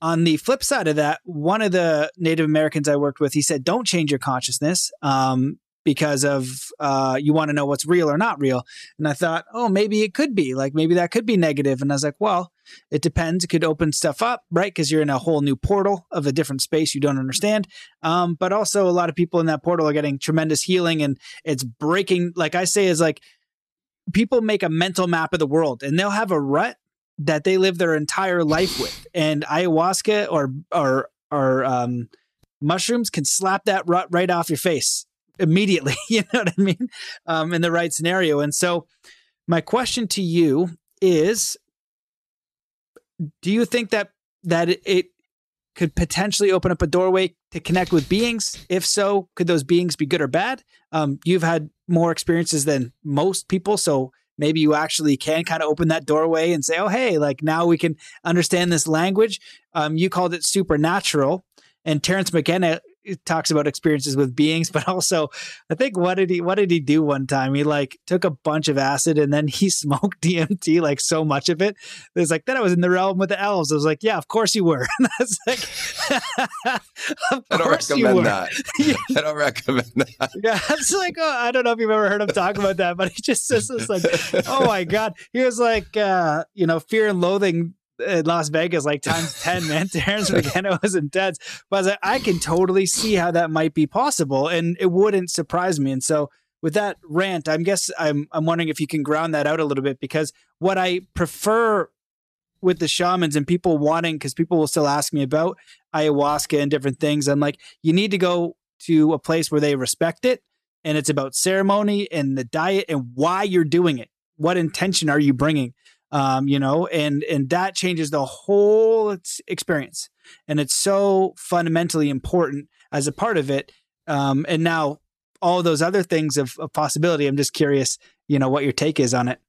On the flip side of that, one of the Native Americans I worked with, he said, "Don't change your consciousness um, because of uh, you want to know what's real or not real." And I thought, "Oh, maybe it could be like maybe that could be negative." And I was like, "Well, it depends. It could open stuff up, right? Because you're in a whole new portal of a different space you don't understand. Um, but also, a lot of people in that portal are getting tremendous healing, and it's breaking. Like I say, is like." People make a mental map of the world and they'll have a rut that they live their entire life with. And ayahuasca or or or um, mushrooms can slap that rut right off your face immediately. you know what I mean? Um, in the right scenario. And so, my question to you is: Do you think that that it, could potentially open up a doorway to connect with beings? If so, could those beings be good or bad? Um, you've had more experiences than most people, so maybe you actually can kind of open that doorway and say, "Oh, hey, like now we can understand this language." Um, you called it supernatural, and Terence McKenna talks about experiences with beings, but also I think what did he what did he do one time? He like took a bunch of acid and then he smoked DMT, like so much of it. It was like then I was in the realm with the elves. I was like, yeah, of course you were. That's like of I don't recommend that. I don't recommend that. Yeah, it's like oh, I don't know if you've ever heard him talk about that, but he just says this like, oh my god, he was like, uh, you know, fear and loathing in Las Vegas like times 10, man. Terence McKenna was intense. But I was like, I can totally see how that might be possible. And it wouldn't surprise me. And so with that rant, I'm guess I'm I'm wondering if you can ground that out a little bit because what I prefer with the shamans and people wanting because people will still ask me about ayahuasca and different things. I'm like, you need to go to a place where they respect it and it's about ceremony and the diet and why you're doing it. What intention are you bringing? Um, you know, and and that changes the whole experience, and it's so fundamentally important as a part of it. Um, and now all those other things of, of possibility. I'm just curious, you know, what your take is on it.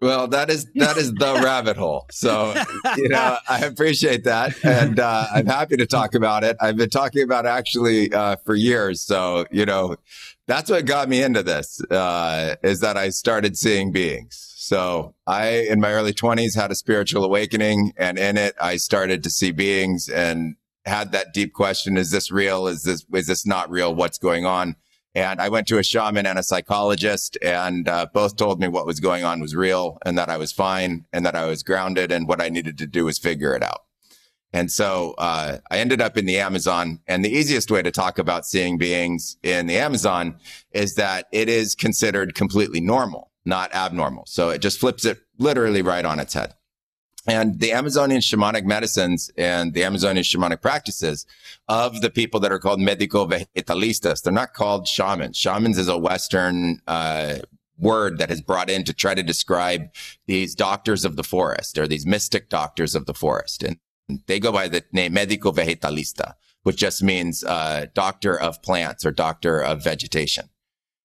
Well, that is that is the rabbit hole. So, you know, I appreciate that, and uh, I'm happy to talk about it. I've been talking about actually uh, for years. So, you know, that's what got me into this. Uh, is that I started seeing beings. So I, in my early 20s, had a spiritual awakening, and in it, I started to see beings and had that deep question: Is this real? Is this is this not real? What's going on? And I went to a shaman and a psychologist, and uh, both told me what was going on was real, and that I was fine, and that I was grounded, and what I needed to do was figure it out. And so uh, I ended up in the Amazon. And the easiest way to talk about seeing beings in the Amazon is that it is considered completely normal not abnormal. So it just flips it literally right on its head. And the Amazonian shamanic medicines and the Amazonian shamanic practices of the people that are called medico vegetalistas, they're not called shamans. Shamans is a Western uh, word that is brought in to try to describe these doctors of the forest or these mystic doctors of the forest. And they go by the name medico vegetalista, which just means uh, doctor of plants or doctor of vegetation.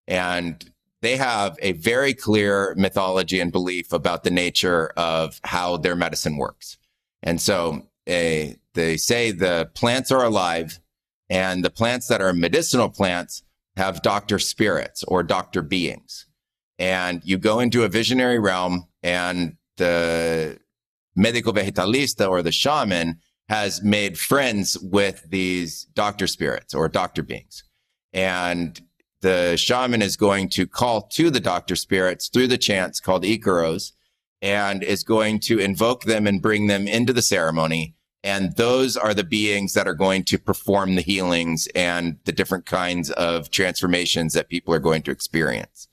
And they have a very clear mythology and belief about the nature of how their medicine works. And so they, they say the plants are alive and the plants that are medicinal plants have doctor spirits or doctor beings. And you go into a visionary realm and the medico vegetalista or the shaman has made friends with these doctor spirits or doctor beings. And the shaman is going to call to the doctor spirits through the chants called Icaros and is going to invoke them and bring them into the ceremony. And those are the beings that are going to perform the healings and the different kinds of transformations that people are going to experience.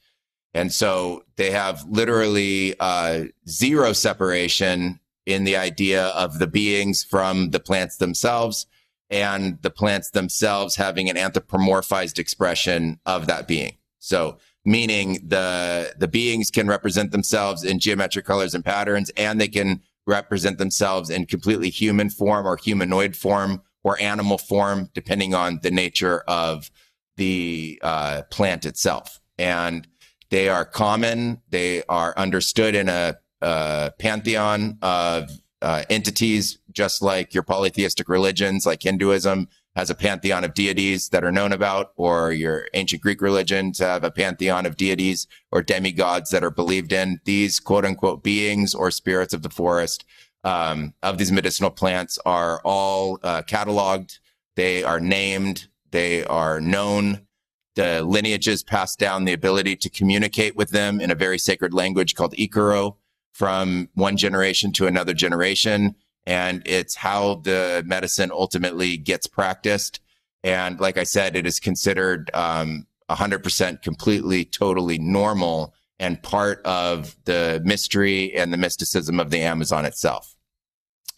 And so they have literally uh, zero separation in the idea of the beings from the plants themselves and the plants themselves having an anthropomorphized expression of that being. So meaning the the beings can represent themselves in geometric colors and patterns and they can represent themselves in completely human form or humanoid form or animal form depending on the nature of the uh, plant itself and they are common they are understood in a, a pantheon of uh, entities, just like your polytheistic religions, like Hinduism has a pantheon of deities that are known about, or your ancient Greek religions have a pantheon of deities or demigods that are believed in. These quote unquote beings or spirits of the forest um, of these medicinal plants are all uh, cataloged. They are named. They are known. The lineages pass down the ability to communicate with them in a very sacred language called Icaro from one generation to another generation. And it's how the medicine ultimately gets practiced. And like I said, it is considered um, 100% completely, totally normal and part of the mystery and the mysticism of the Amazon itself.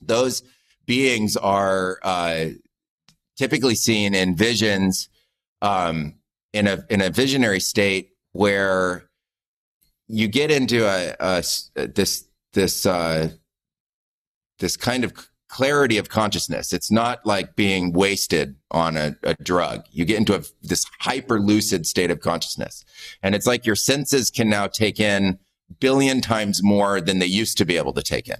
Those beings are uh, typically seen in visions um, in a in a visionary state where you get into a, a this this uh, this kind of clarity of consciousness. It's not like being wasted on a, a drug. You get into a, this hyper lucid state of consciousness. And it's like your senses can now take in billion times more than they used to be able to take in.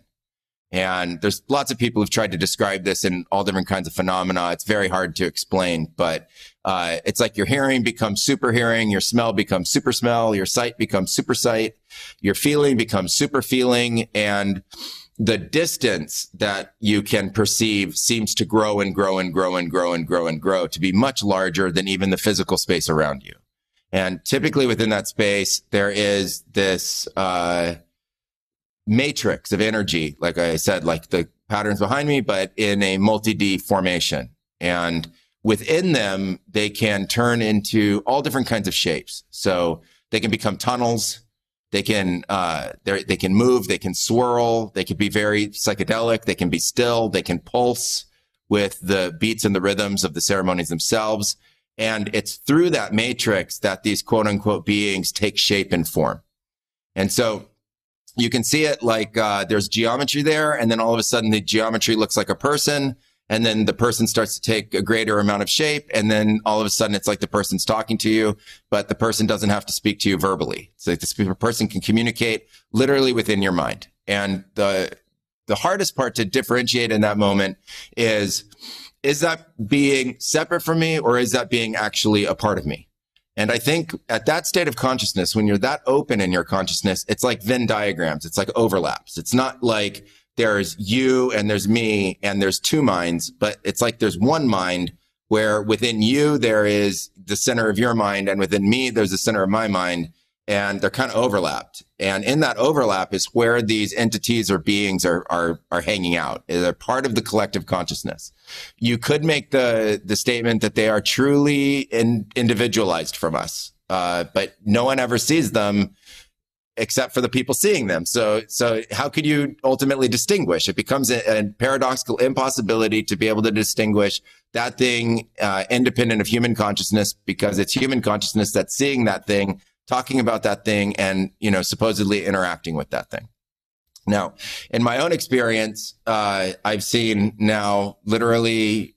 And there's lots of people who've tried to describe this in all different kinds of phenomena. It's very hard to explain, but uh, it's like your hearing becomes super hearing, your smell becomes super smell, your sight becomes super sight, your feeling becomes super feeling, and the distance that you can perceive seems to grow and grow and grow and grow and grow and grow to be much larger than even the physical space around you. And typically within that space, there is this uh, matrix of energy, like I said, like the patterns behind me, but in a multi-D formation. And within them, they can turn into all different kinds of shapes. So they can become tunnels. They can, uh, they can move. They can swirl. They can be very psychedelic. They can be still. They can pulse with the beats and the rhythms of the ceremonies themselves. And it's through that matrix that these quote unquote beings take shape and form. And so you can see it like uh, there's geometry there, and then all of a sudden the geometry looks like a person, and then the person starts to take a greater amount of shape, and then all of a sudden it's like the person's talking to you, but the person doesn't have to speak to you verbally. it's like the person can communicate literally within your mind, and the the hardest part to differentiate in that moment is is that being separate from me or is that being actually a part of me and I think at that state of consciousness, when you're that open in your consciousness, it's like Venn diagrams. It's like overlaps. It's not like there's you and there's me and there's two minds, but it's like there's one mind where within you, there is the center of your mind. And within me, there's the center of my mind and they're kind of overlapped. And in that overlap is where these entities or beings are are are hanging out. They're part of the collective consciousness. You could make the the statement that they are truly in, individualized from us, uh, but no one ever sees them except for the people seeing them. So so how could you ultimately distinguish? It becomes a, a paradoxical impossibility to be able to distinguish that thing uh, independent of human consciousness because it's human consciousness that's seeing that thing talking about that thing and, you know, supposedly interacting with that thing. Now, in my own experience, uh, I've seen now literally,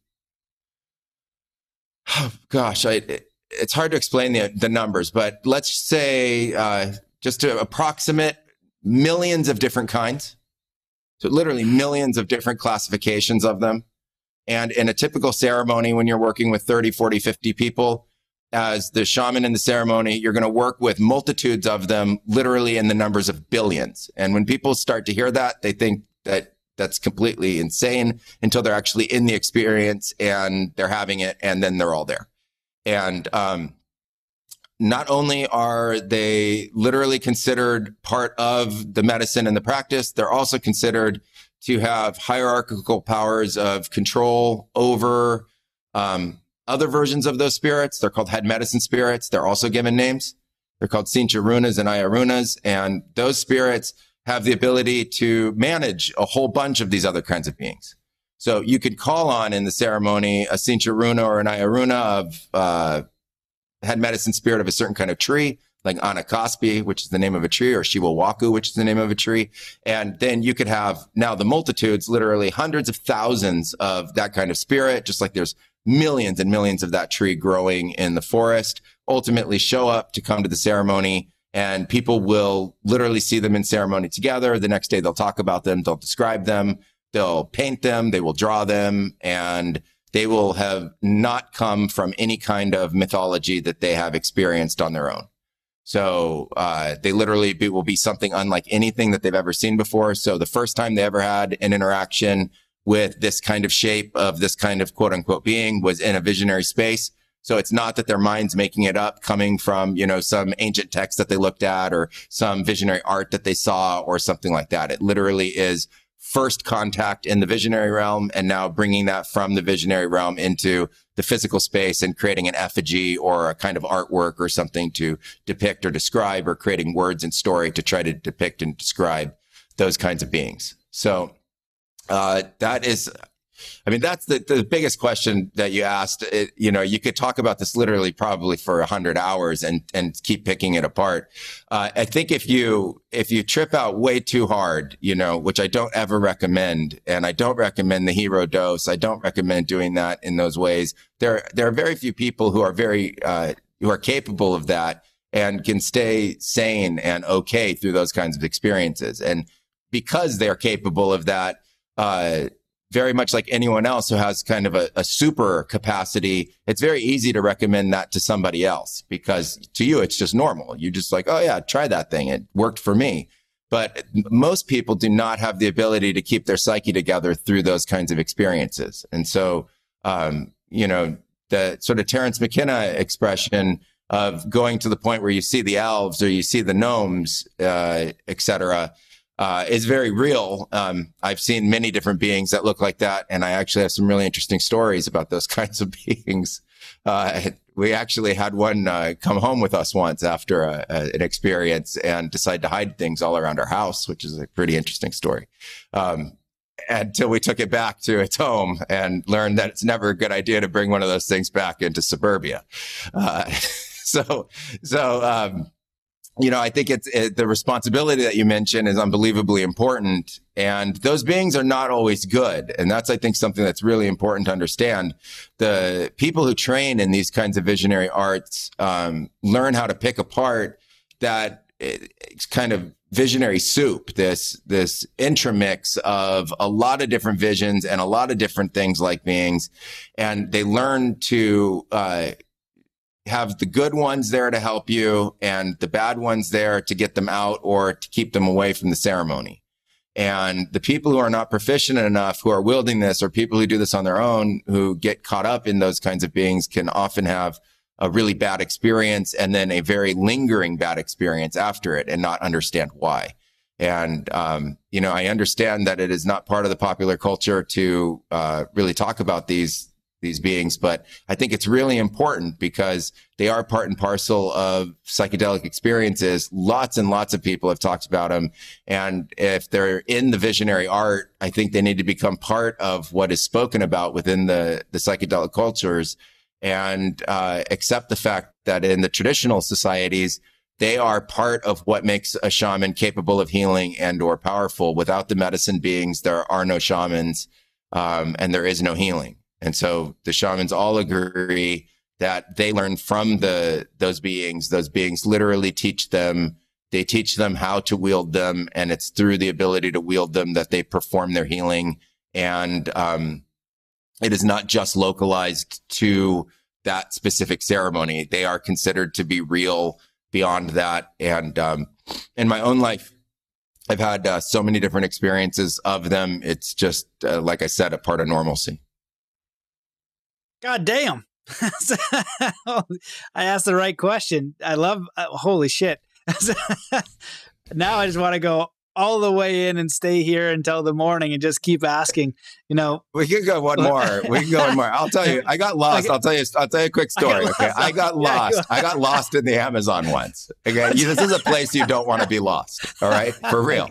oh, gosh, I, it, it's hard to explain the, the numbers, but let's say uh, just to approximate millions of different kinds. So literally millions of different classifications of them. And in a typical ceremony, when you're working with 30, 40, 50 people, as the shaman in the ceremony, you're going to work with multitudes of them, literally in the numbers of billions. And when people start to hear that, they think that that's completely insane until they're actually in the experience and they're having it and then they're all there. And, um, not only are they literally considered part of the medicine and the practice, they're also considered to have hierarchical powers of control over um, other versions of those spirits. They're called head medicine spirits. They're also given names. They're called Sincha runas and Ayarunas. And those spirits have the ability to manage a whole bunch of these other kinds of beings. So you could call on in the ceremony a Sincha runa or an Ayaruna of uh, head medicine spirit of a certain kind of tree, like Anakaspi, which is the name of a tree, or Shiwawaku, which is the name of a tree. And then you could have now the multitudes, literally hundreds of thousands of that kind of spirit, just like there's millions and millions of that tree growing in the forest, ultimately show up to come to the ceremony and people will literally see them in ceremony together. The next day they'll talk about them. They'll describe them. They'll paint them. They will draw them and they will have not come from any kind of mythology that they have experienced on their own. So, uh, they literally be, will be something unlike anything that they've ever seen before. So the first time they ever had an interaction with this kind of shape of this kind of quote unquote being was in a visionary space. So it's not that their mind's making it up coming from, you know, some ancient text that they looked at or some visionary art that they saw or something like that. It literally is first contact in the visionary realm and now bringing that from the visionary realm into the physical space and creating an effigy or a kind of artwork or something to depict or describe or creating words and story to try to depict and describe those kinds of beings. So uh, that is I mean, that's the, the biggest question that you asked. It, you know, you could talk about this literally probably for a hundred hours and, and keep picking it apart. Uh, I think if you, if you trip out way too hard, you know, which I don't ever recommend, and I don't recommend the hero dose. I don't recommend doing that in those ways. There, there are very few people who are very, uh, who are capable of that and can stay sane and okay through those kinds of experiences. And because they're capable of that, uh, very much like anyone else who has kind of a, a, super capacity, it's very easy to recommend that to somebody else because to you, it's just normal. You just like, oh yeah, try that thing. It worked for me. But most people do not have the ability to keep their psyche together through those kinds of experiences. And so, um, you know, the sort of Terence McKenna expression of going to the point where you see the elves or you see the gnomes, uh, et cetera, uh, is very real. Um, I've seen many different beings that look like that, and I actually have some really interesting stories about those kinds of beings. Uh, we actually had one uh, come home with us once after a, a, an experience and decide to hide things all around our house, which is a pretty interesting story. Um, until we took it back to its home and learned that it's never a good idea to bring one of those things back into suburbia. Uh, so, so, um, you know, I think it's it, the responsibility that you mentioned is unbelievably important. And those beings are not always good. And that's, I think, something that's really important to understand. The people who train in these kinds of visionary arts um, learn how to pick apart that it's kind of visionary soup, this, this intramix of a lot of different visions and a lot of different things like beings. And they learn to, uh, have the good ones there to help you and the bad ones there to get them out or to keep them away from the ceremony. And the people who are not proficient enough, who are wielding this, or people who do this on their own, who get caught up in those kinds of beings, can often have a really bad experience and then a very lingering bad experience after it and not understand why. And, um, you know, I understand that it is not part of the popular culture to uh, really talk about these these beings, but I think it's really important because they are part and parcel of psychedelic experiences. Lots and lots of people have talked about them. And if they're in the visionary art, I think they need to become part of what is spoken about within the, the psychedelic cultures and uh, accept the fact that in the traditional societies, they are part of what makes a shaman capable of healing and or powerful. Without the medicine beings, there are no shamans, um, and there is no healing. And so the shamans all agree that they learn from the those beings. Those beings literally teach them. They teach them how to wield them, and it's through the ability to wield them that they perform their healing. And um, it is not just localized to that specific ceremony. They are considered to be real beyond that. And um, in my own life, I've had uh, so many different experiences of them. It's just, uh, like I said, a part of normalcy. God damn. I asked the right question. I love, uh, holy shit. now I just want to go all the way in and stay here until the morning and just keep asking. You know, we can go one more. We can go one more. I'll tell you, I got lost. I'll tell you. I'll tell you a quick story. Okay, I got lost. I got lost in the Amazon once. Okay, this is a place you don't want to be lost. All right, for real.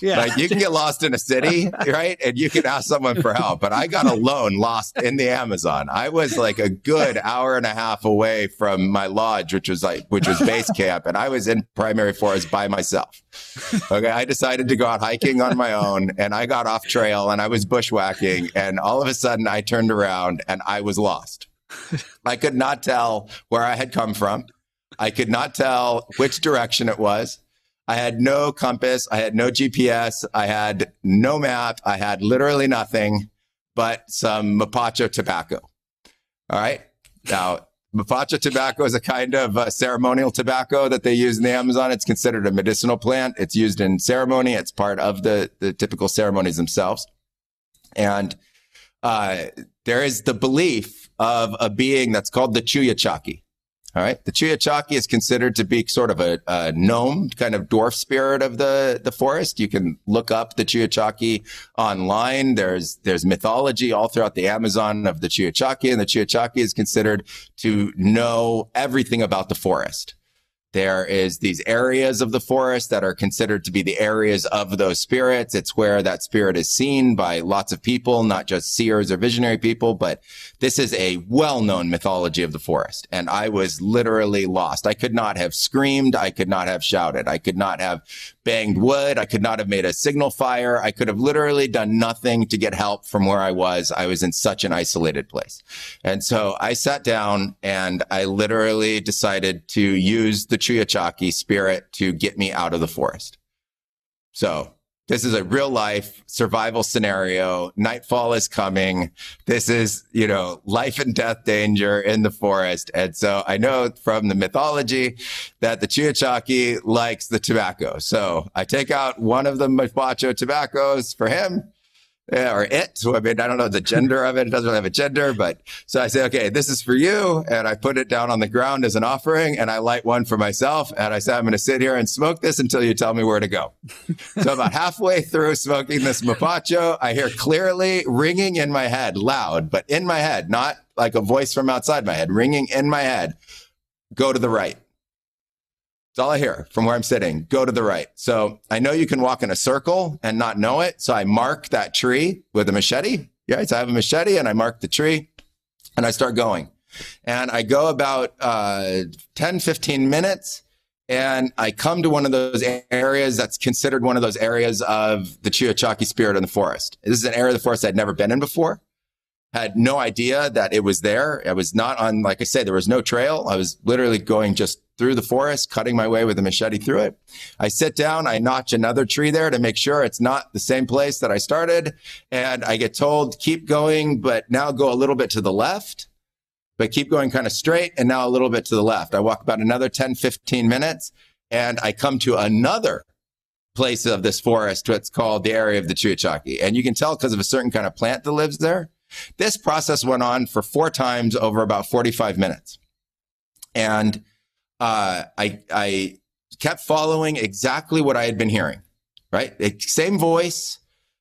Yeah, like you can get lost in a city, right, and you can ask someone for help. But I got alone, lost in the Amazon. I was like a good hour and a half away from my lodge, which was like which was base camp, and I was in primary forest by myself. Okay, I decided to go out hiking on my own, and I got off trail, and I was bushwhacking and all of a sudden I turned around and I was lost. I could not tell where I had come from. I could not tell which direction it was. I had no compass. I had no GPS. I had no map. I had literally nothing but some Mapacho tobacco. All right. Now, Mapacho tobacco is a kind of uh, ceremonial tobacco that they use in the Amazon. It's considered a medicinal plant. It's used in ceremony. It's part of the, the typical ceremonies themselves. And uh, there is the belief of a being that's called the Chuyachaki. All right. The Chuyachaki is considered to be sort of a, a, gnome, kind of dwarf spirit of the, the forest. You can look up the Chuyachaki online. There's, there's mythology all throughout the Amazon of the Chuyachaki and the Chuyachaki is considered to know everything about the forest. There is these areas of the forest that are considered to be the areas of those spirits. It's where that spirit is seen by lots of people, not just seers or visionary people, but this is a well-known mythology of the forest. And I was literally lost. I could not have screamed. I could not have shouted. I could not have banged wood. I could not have made a signal fire. I could have literally done nothing to get help from where I was. I was in such an isolated place. And so I sat down and I literally decided to use the Chuyachaki spirit to get me out of the forest. So this is a real life survival scenario. Nightfall is coming. This is, you know, life and death danger in the forest. And so I know from the mythology that the Chuyachaki likes the tobacco. So I take out one of the Mapacho tobaccos for him or it. So, I mean, I don't know the gender of it. It doesn't really have a gender, but so I say, okay, this is for you. And I put it down on the ground as an offering and I light one for myself. And I say, I'm going to sit here and smoke this until you tell me where to go. so about halfway through smoking this mapacho, I hear clearly ringing in my head, loud, but in my head, not like a voice from outside my head, ringing in my head. Go to the right. That's all I hear from where I'm sitting. Go to the right. So I know you can walk in a circle and not know it. So I mark that tree with a machete. Yeah, so I have a machete and I mark the tree and I start going. And I go about uh, 10, 15 minutes and I come to one of those areas that's considered one of those areas of the Chuyachaki spirit in the forest. This is an area of the forest I'd never been in before had no idea that it was there. I was not on, like I said, there was no trail. I was literally going just through the forest, cutting my way with a machete through it. I sit down, I notch another tree there to make sure it's not the same place that I started. And I get told, keep going, but now go a little bit to the left, but keep going kind of straight and now a little bit to the left. I walk about another 10, 15 minutes and I come to another place of this forest, what's called the area of the Chuyachaki. And you can tell because of a certain kind of plant that lives there this process went on for four times over about 45 minutes. And uh, I, I kept following exactly what I had been hearing, right? Same voice,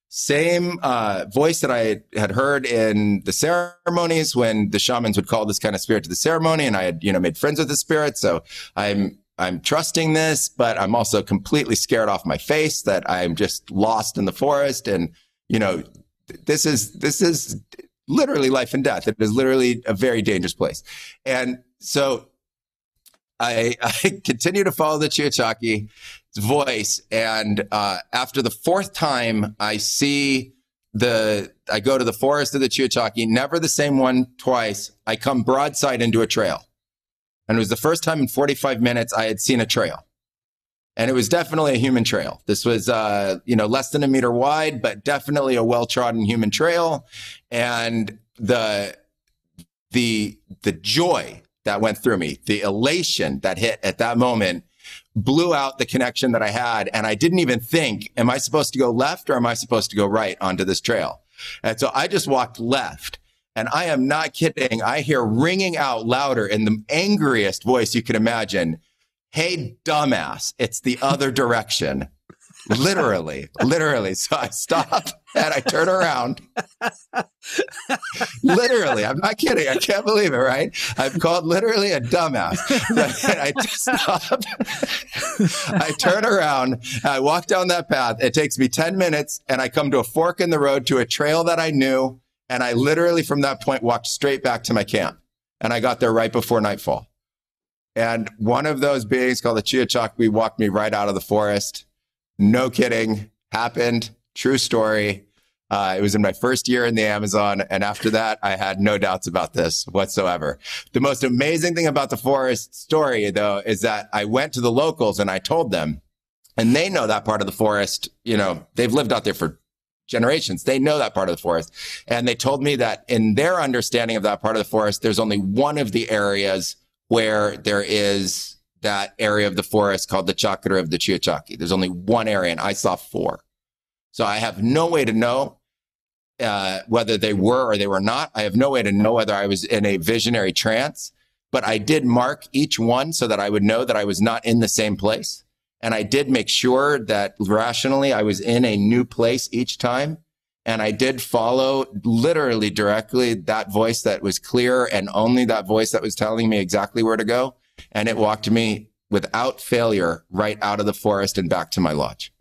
same uh, voice that I had heard in the ceremonies when the shamans would call this kind of spirit to the ceremony. And I had, you know, made friends with the spirit. So I'm, I'm trusting this, but I'm also completely scared off my face that I'm just lost in the forest. And, you know, this is this is literally life and death. It is literally a very dangerous place. And so I, I continue to follow the Chuyachaki voice. And uh, after the fourth time, I see the, I go to the forest of the Chuyachaki, never the same one twice. I come broadside into a trail. And it was the first time in 45 minutes I had seen a trail and it was definitely a human trail. This was, uh, you know, less than a meter wide, but definitely a well trodden human trail. And the, the, the joy that went through me, the elation that hit at that moment blew out the connection that I had. And I didn't even think, am I supposed to go left or am I supposed to go right onto this trail? And so I just walked left. And I am not kidding. I hear ringing out louder in the angriest voice you can imagine hey, dumbass, it's the other direction. Literally, literally. So I stop and I turn around. literally, I'm not kidding. I can't believe it, right? I'm called literally a dumbass. I stop. I turn around. I walk down that path. It takes me 10 minutes and I come to a fork in the road to a trail that I knew. And I literally from that point walked straight back to my camp. And I got there right before nightfall. And one of those beings called the Chuyachaki walked me right out of the forest. No kidding. Happened. True story. Uh, it was in my first year in the Amazon. And after that, I had no doubts about this whatsoever. The most amazing thing about the forest story, though, is that I went to the locals and I told them, and they know that part of the forest. You know, they've lived out there for generations. They know that part of the forest. And they told me that in their understanding of that part of the forest, there's only one of the areas where there is that area of the forest called the chakra of the Chuyachaki. There's only one area, and I saw four. So I have no way to know uh, whether they were or they were not. I have no way to know whether I was in a visionary trance, but I did mark each one so that I would know that I was not in the same place. And I did make sure that rationally I was in a new place each time. And I did follow literally directly that voice that was clear and only that voice that was telling me exactly where to go. And it walked me without failure right out of the forest and back to my lodge.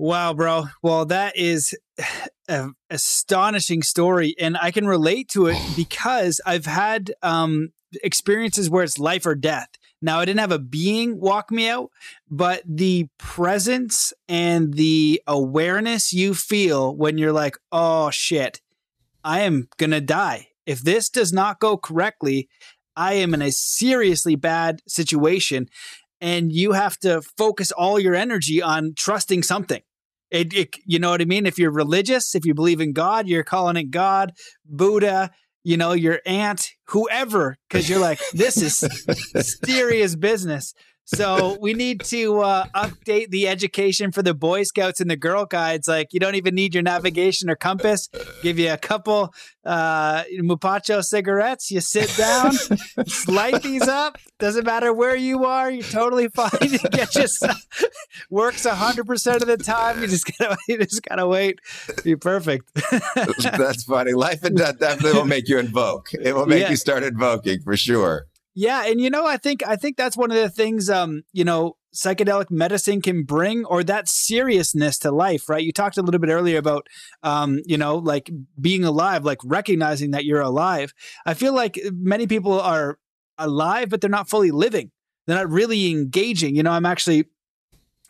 Wow, bro. Well, that is an astonishing story. And I can relate to it because I've had um, experiences where it's life or death. Now, I didn't have a being walk me out, but the presence and the awareness you feel when you're like, oh shit, I am going to die. If this does not go correctly, I am in a seriously bad situation. And you have to focus all your energy on trusting something. It, it, you know what I mean? If you're religious, if you believe in God, you're calling it God, Buddha, you know, your aunt, whoever, because you're like, this is serious business. So we need to uh, update the education for the Boy Scouts and the Girl Guides. Like you don't even need your navigation or compass. Give you a couple uh, Mapacho cigarettes. You sit down, light these up. Doesn't matter where you are. You're totally fine. You get yourself works hundred percent of the time. You just gotta you just gotta wait. Be perfect. That's funny. Life and death definitely will make you invoke. It will make yeah. you start invoking for sure. Yeah, and you know, I think I think that's one of the things um, you know, psychedelic medicine can bring or that seriousness to life, right? You talked a little bit earlier about um, you know, like being alive, like recognizing that you're alive. I feel like many people are alive but they're not fully living. They're not really engaging. You know, I'm actually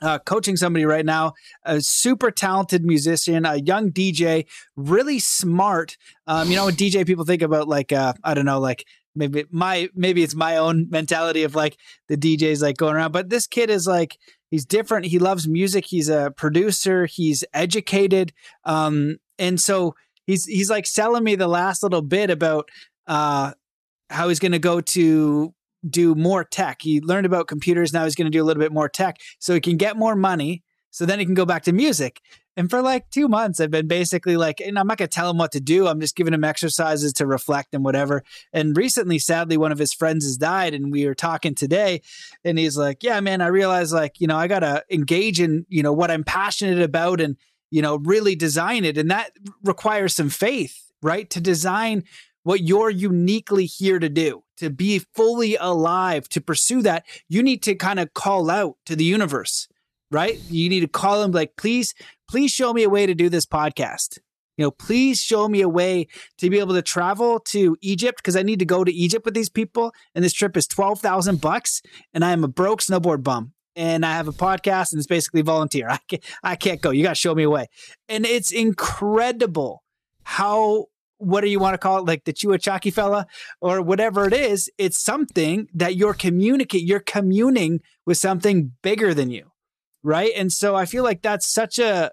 uh, coaching somebody right now, a super talented musician, a young DJ, really smart. Um, you know, DJ people think about like uh, I don't know, like maybe my maybe it's my own mentality of like the DJs like going around. But this kid is like he's different. He loves music. He's a producer. He's educated. Um, and so he's he's like selling me the last little bit about uh how he's going to go to do more tech. He learned about computers. Now he's going to do a little bit more tech so he can get more money. So then he can go back to music. And for like two months, I've been basically like, and I'm not going to tell him what to do. I'm just giving him exercises to reflect and whatever. And recently, sadly, one of his friends has died. And we were talking today, and he's like, Yeah, man, I realize like, you know, I got to engage in, you know, what I'm passionate about and, you know, really design it. And that requires some faith, right? To design what you're uniquely here to do, to be fully alive, to pursue that, you need to kind of call out to the universe right? You need to call him like, please, please show me a way to do this podcast. You know, please show me a way to be able to travel to Egypt because I need to go to Egypt with these people. And this trip is 12,000 bucks. And I am a broke snowboard bum. And I have a podcast and it's basically volunteer. I can't, I can't go. You got to show me a way. And it's incredible how, what do you want to call it? Like the Chuachaki fella or whatever it is. It's something that you're communicate, you're communing with something bigger than you right? And so I feel like that's such a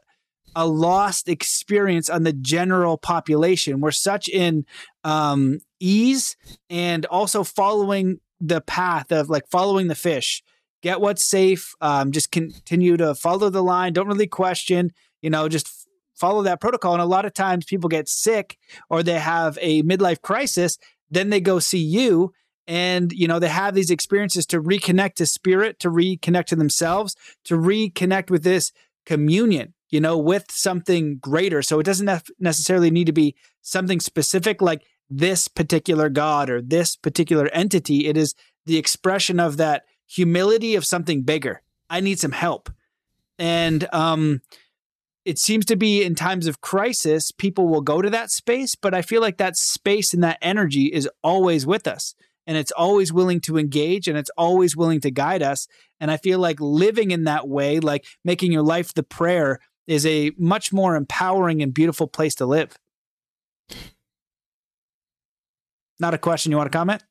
a lost experience on the general population. We're such in um, ease and also following the path of like following the fish. Get what's safe. Um, just continue to follow the line. Don't really question. You know, just follow that protocol. And a lot of times people get sick or they have a midlife crisis. Then they go see you and you know they have these experiences to reconnect to spirit to reconnect to themselves to reconnect with this communion you know with something greater. So it doesn't necessarily need to be something specific like this particular god or this particular entity. It is the expression of that humility of something bigger. I need some help. And um it seems to be in times of crisis people will go to that space but i feel like that space and that energy is always with us and it's always willing to engage and it's always willing to guide us. And I feel like living in that way, like making your life the prayer, is a much more empowering and beautiful place to live. Not a question. You want to comment?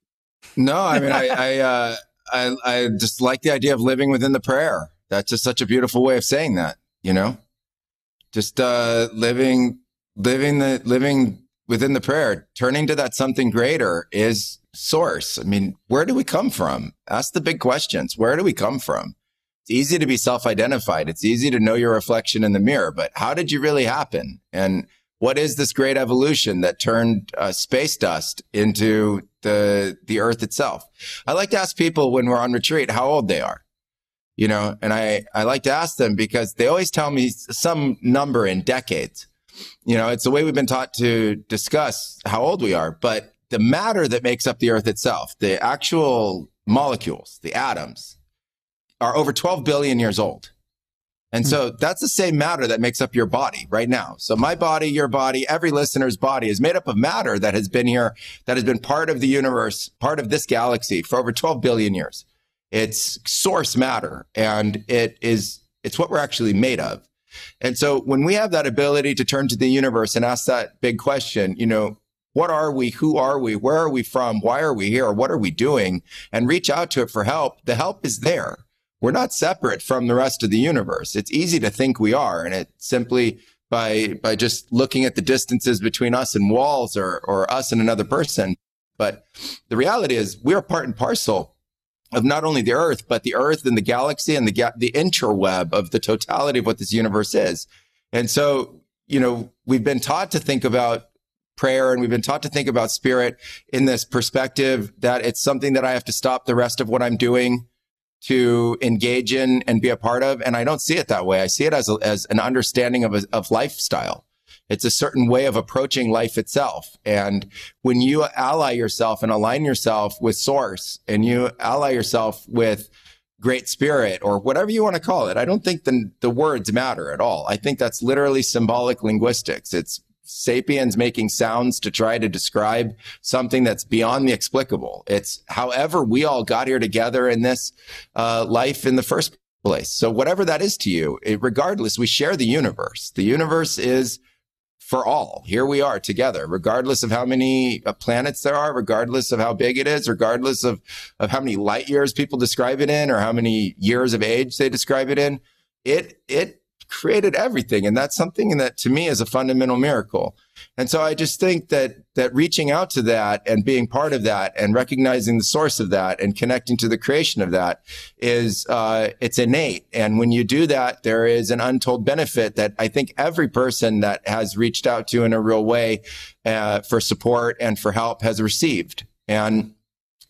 No, I mean, I, I, uh, I, I just like the idea of living within the prayer. That's just such a beautiful way of saying that, you know, just, uh, living, living the, living within the prayer, turning to that something greater is source. I mean, where do we come from? Ask the big questions. Where do we come from? It's easy to be self identified. It's easy to know your reflection in the mirror, but how did you really happen? And what is this great evolution that turned uh, space dust into the, the earth itself? I like to ask people when we're on retreat how old they are you know, and I, I like to ask them because they always tell me some number in decades. You know, it's the way we've been taught to discuss how old we are, but the matter that makes up the earth itself, the actual molecules, the atoms, are over 12 billion years old. And so hmm. that's the same matter that makes up your body right now. So my body, your body, every listener's body is made up of matter that has been here, that has been part of the universe, part of this galaxy for over 12 billion years. It's source matter and it is, it's what we're actually made of. And so when we have that ability to turn to the universe and ask that big question, you know, what are we? Who are we? Where are we from? Why are we here? What are we doing? And reach out to it for help. The help is there. We're not separate from the rest of the universe. It's easy to think we are. And it simply by, by just looking at the distances between us and walls or, or us and another person. But the reality is we're part and parcel of not only the earth, but the earth and the galaxy and the, ga- the interweb of the totality of what this universe is. And so, you know, we've been taught to think about prayer and we've been taught to think about spirit in this perspective that it's something that I have to stop the rest of what I'm doing to engage in and be a part of. And I don't see it that way. I see it as, a, as an understanding of, a, of lifestyle. It's a certain way of approaching life itself. And when you ally yourself and align yourself with source and you ally yourself with great spirit or whatever you want to call it, I don't think the, the words matter at all. I think that's literally symbolic linguistics. It's sapiens making sounds to try to describe something that's beyond the explicable. It's however we all got here together in this uh, life in the first place. So whatever that is to you, it, regardless, we share the universe. The universe is for all. Here we are together, regardless of how many uh, planets there are, regardless of how big it is, regardless of, of how many light years people describe it in or how many years of age they describe it in. It, it created everything. And that's something that to me is a fundamental miracle. And so I just think that, that reaching out to that and being part of that and recognizing the source of that and connecting to the creation of that is, uh, it's innate. And when you do that, there is an untold benefit that I think every person that has reached out to in a real way, uh, for support and for help has received. And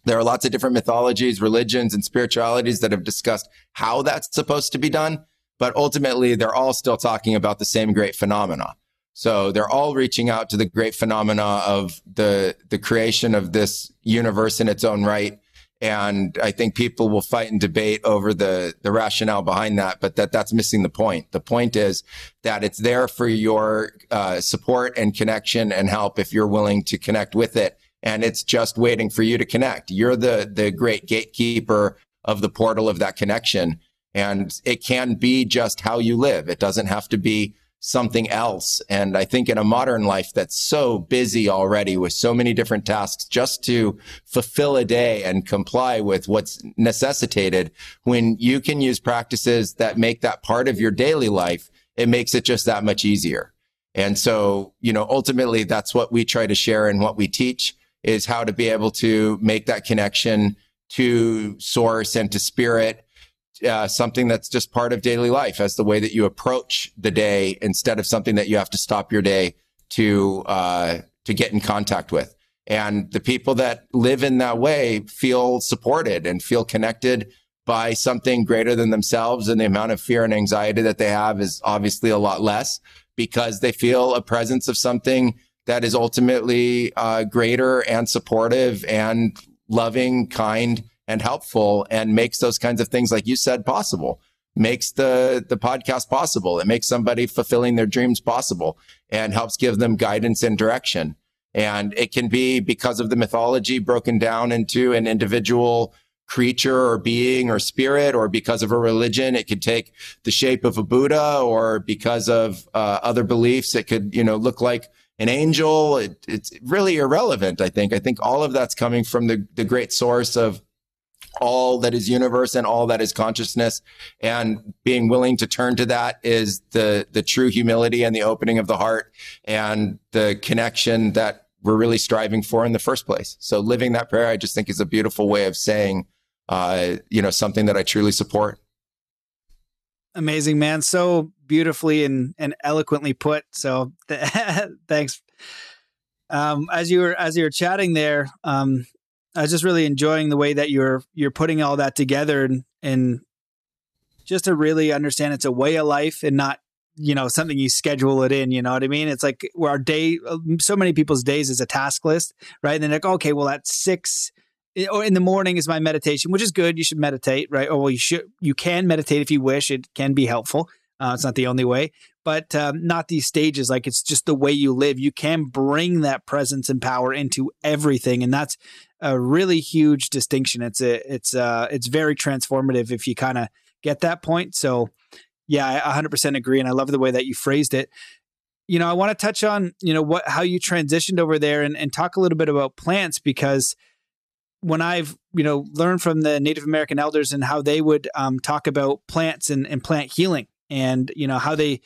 there are lots of different mythologies, religions, and spiritualities that have discussed how that's supposed to be done but ultimately they're all still talking about the same great phenomena. So they're all reaching out to the great phenomena of the, the creation of this universe in its own right. And I think people will fight and debate over the, the rationale behind that, but that that's missing the point. The point is that it's there for your uh, support and connection and help if you're willing to connect with it. And it's just waiting for you to connect. You're the, the great gatekeeper of the portal of that connection. And it can be just how you live. It doesn't have to be something else. And I think in a modern life that's so busy already with so many different tasks just to fulfill a day and comply with what's necessitated, when you can use practices that make that part of your daily life, it makes it just that much easier. And so, you know, ultimately that's what we try to share and what we teach is how to be able to make that connection to source and to spirit uh, something that's just part of daily life as the way that you approach the day instead of something that you have to stop your day to uh, to get in contact with. And the people that live in that way feel supported and feel connected by something greater than themselves. And the amount of fear and anxiety that they have is obviously a lot less because they feel a presence of something that is ultimately uh, greater and supportive and loving, kind, and helpful and makes those kinds of things, like you said, possible. Makes the, the podcast possible. It makes somebody fulfilling their dreams possible and helps give them guidance and direction. And it can be because of the mythology broken down into an individual creature or being or spirit, or because of a religion, it could take the shape of a Buddha, or because of uh, other beliefs, it could, you know, look like an angel. It, it's really irrelevant. I think. I think all of that's coming from the the great source of all that is universe and all that is consciousness. And being willing to turn to that is the the true humility and the opening of the heart and the connection that we're really striving for in the first place. So living that prayer i just think is a beautiful way of saying uh, you know something that i truly support. Amazing man. So beautifully and and eloquently put. So th- thanks. Um, as you were as you were chatting there um, I was just really enjoying the way that you're you're putting all that together and, and just to really understand it's a way of life and not you know something you schedule it in you know what i mean it's like where our day so many people's days is a task list right and then like okay well at six or in the morning is my meditation, which is good. You should meditate, right? Or well, you should you can meditate if you wish. It can be helpful. Uh, it's not the only way, but um, not these stages. Like it's just the way you live. You can bring that presence and power into everything, and that's a really huge distinction. It's a it's uh it's very transformative if you kind of get that point. So yeah, I 100% agree, and I love the way that you phrased it. You know, I want to touch on you know what how you transitioned over there and, and talk a little bit about plants because when I've you know learned from the Native American elders and how they would um, talk about plants and, and plant healing and you know how they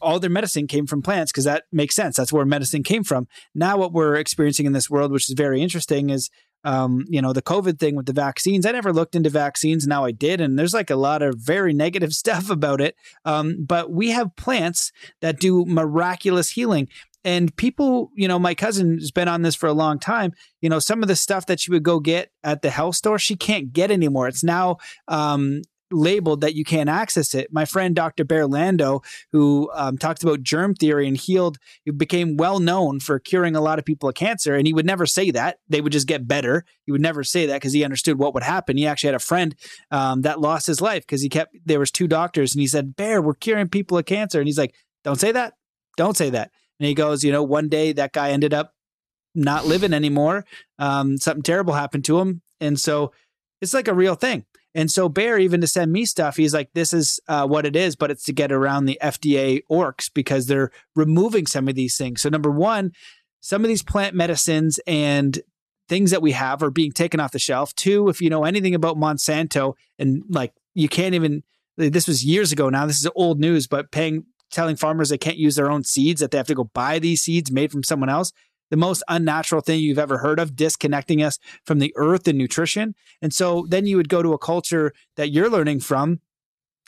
all their medicine came from plants because that makes sense. That's where medicine came from. Now, what we're experiencing in this world, which is very interesting, is um, you know, the COVID thing with the vaccines. I never looked into vaccines. Now I did. And there's like a lot of very negative stuff about it. Um, but we have plants that do miraculous healing. And people, you know, my cousin has been on this for a long time. You know, some of the stuff that she would go get at the health store, she can't get anymore. It's now um, labeled that you can't access it. My friend Dr. Bear Lando, who um, talked about germ theory and healed, he became well known for curing a lot of people of cancer. And he would never say that; they would just get better. He would never say that because he understood what would happen. He actually had a friend um, that lost his life because he kept there was two doctors, and he said, "Bear, we're curing people of cancer," and he's like, "Don't say that, don't say that." And he goes, "You know, one day that guy ended up not living anymore. Um, something terrible happened to him, and so." It's like a real thing. And so Bear, even to send me stuff, he's like, this is uh, what it is, but it's to get around the FDA orcs because they're removing some of these things. So, number one, some of these plant medicines and things that we have are being taken off the shelf. Two, if you know anything about Monsanto and like you can't even, this was years ago now, this is old news, but paying, telling farmers they can't use their own seeds, that they have to go buy these seeds made from someone else the most unnatural thing you've ever heard of, disconnecting us from the earth and nutrition. And so then you would go to a culture that you're learning from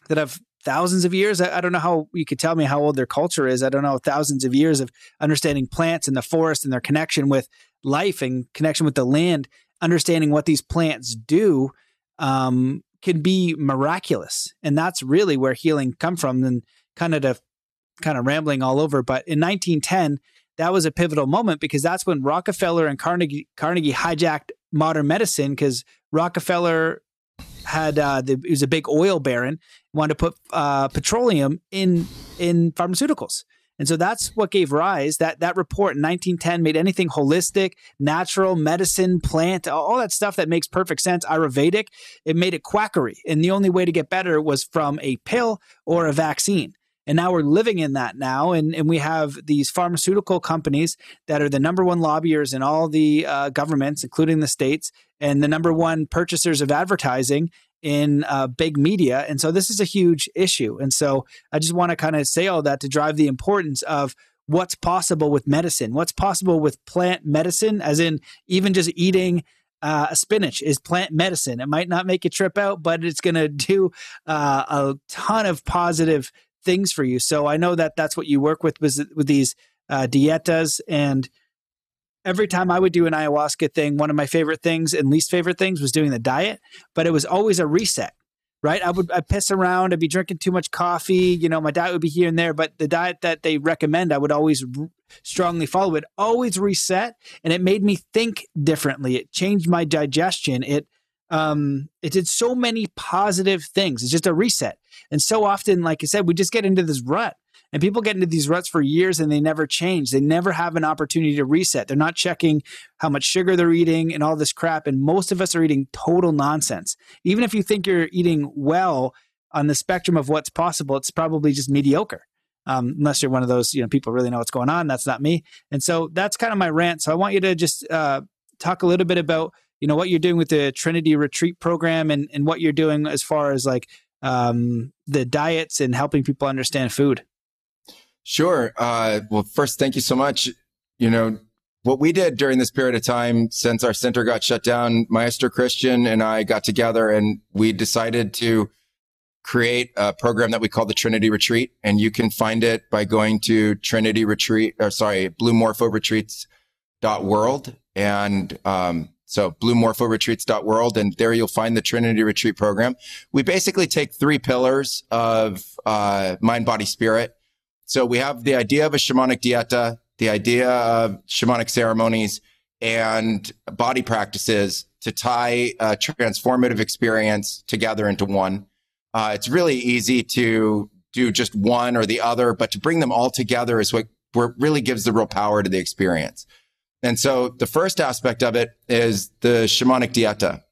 that have thousands of years. I, I, don't know how you could tell me how old their culture is. I don't know, thousands of years of understanding plants and the forest and their connection with life and connection with the land, understanding what these plants do. Um, can be miraculous and that's really where healing come from and kind of to kind of rambling all over but in 1910 that was a pivotal moment because that's when Rockefeller and Carnegie Carnegie hijacked modern medicine because Rockefeller had uh, the, he was a big oil baron, wanted to put uh, petroleum in in pharmaceuticals. And so that's what gave rise that that report in 1910 made anything holistic, natural, medicine, plant, all that stuff that makes perfect sense, Ayurvedic, it made it quackery. And the only way to get better was from a pill or a vaccine. And now we're living in that now. And, and we have these pharmaceutical companies that are the number one lobbyers in all the uh, governments, including the states, and the number one purchasers of advertising in uh, big media. And so this is a huge issue. And so I just want to kind of say all that to drive the importance of what's possible with medicine, what's possible with plant medicine, as in even just eating. Uh, a spinach is plant medicine. It might not make you trip out, but it's going to do uh, a ton of positive things for you. So I know that that's what you work with with, with these uh, dietas. And every time I would do an ayahuasca thing, one of my favorite things and least favorite things was doing the diet, but it was always a reset. Right, I would I piss around. I'd be drinking too much coffee. You know, my diet would be here and there. But the diet that they recommend, I would always r- strongly follow. It always reset, and it made me think differently. It changed my digestion. It um, it did so many positive things. It's just a reset. And so often, like I said, we just get into this rut. And people get into these ruts for years and they never change. They never have an opportunity to reset. They're not checking how much sugar they're eating and all this crap. And most of us are eating total nonsense. Even if you think you're eating well on the spectrum of what's possible, it's probably just mediocre. Um, unless you're one of those, you know, people really know what's going on. That's not me. And so that's kind of my rant. So I want you to just uh, talk a little bit about you know what you're doing with the Trinity Retreat program and and what you're doing as far as like um, the diets and helping people understand food. Sure. Uh, well, first, thank you so much. You know, what we did during this period of time since our center got shut down, Maestro Christian and I got together and we decided to create a program that we call the Trinity Retreat. And you can find it by going to Trinity Retreat, or sorry, bluemorphoretreats.world. And, um, so bluemorphoretreats.world and there you'll find the Trinity Retreat program. We basically take three pillars of uh, mind, body, spirit. So we have the idea of a shamanic dieta, the idea of shamanic ceremonies and body practices to tie a transformative experience together into one. Uh, it's really easy to do just one or the other, but to bring them all together is what, what really gives the real power to the experience. And so the first aspect of it is the shamanic dieta.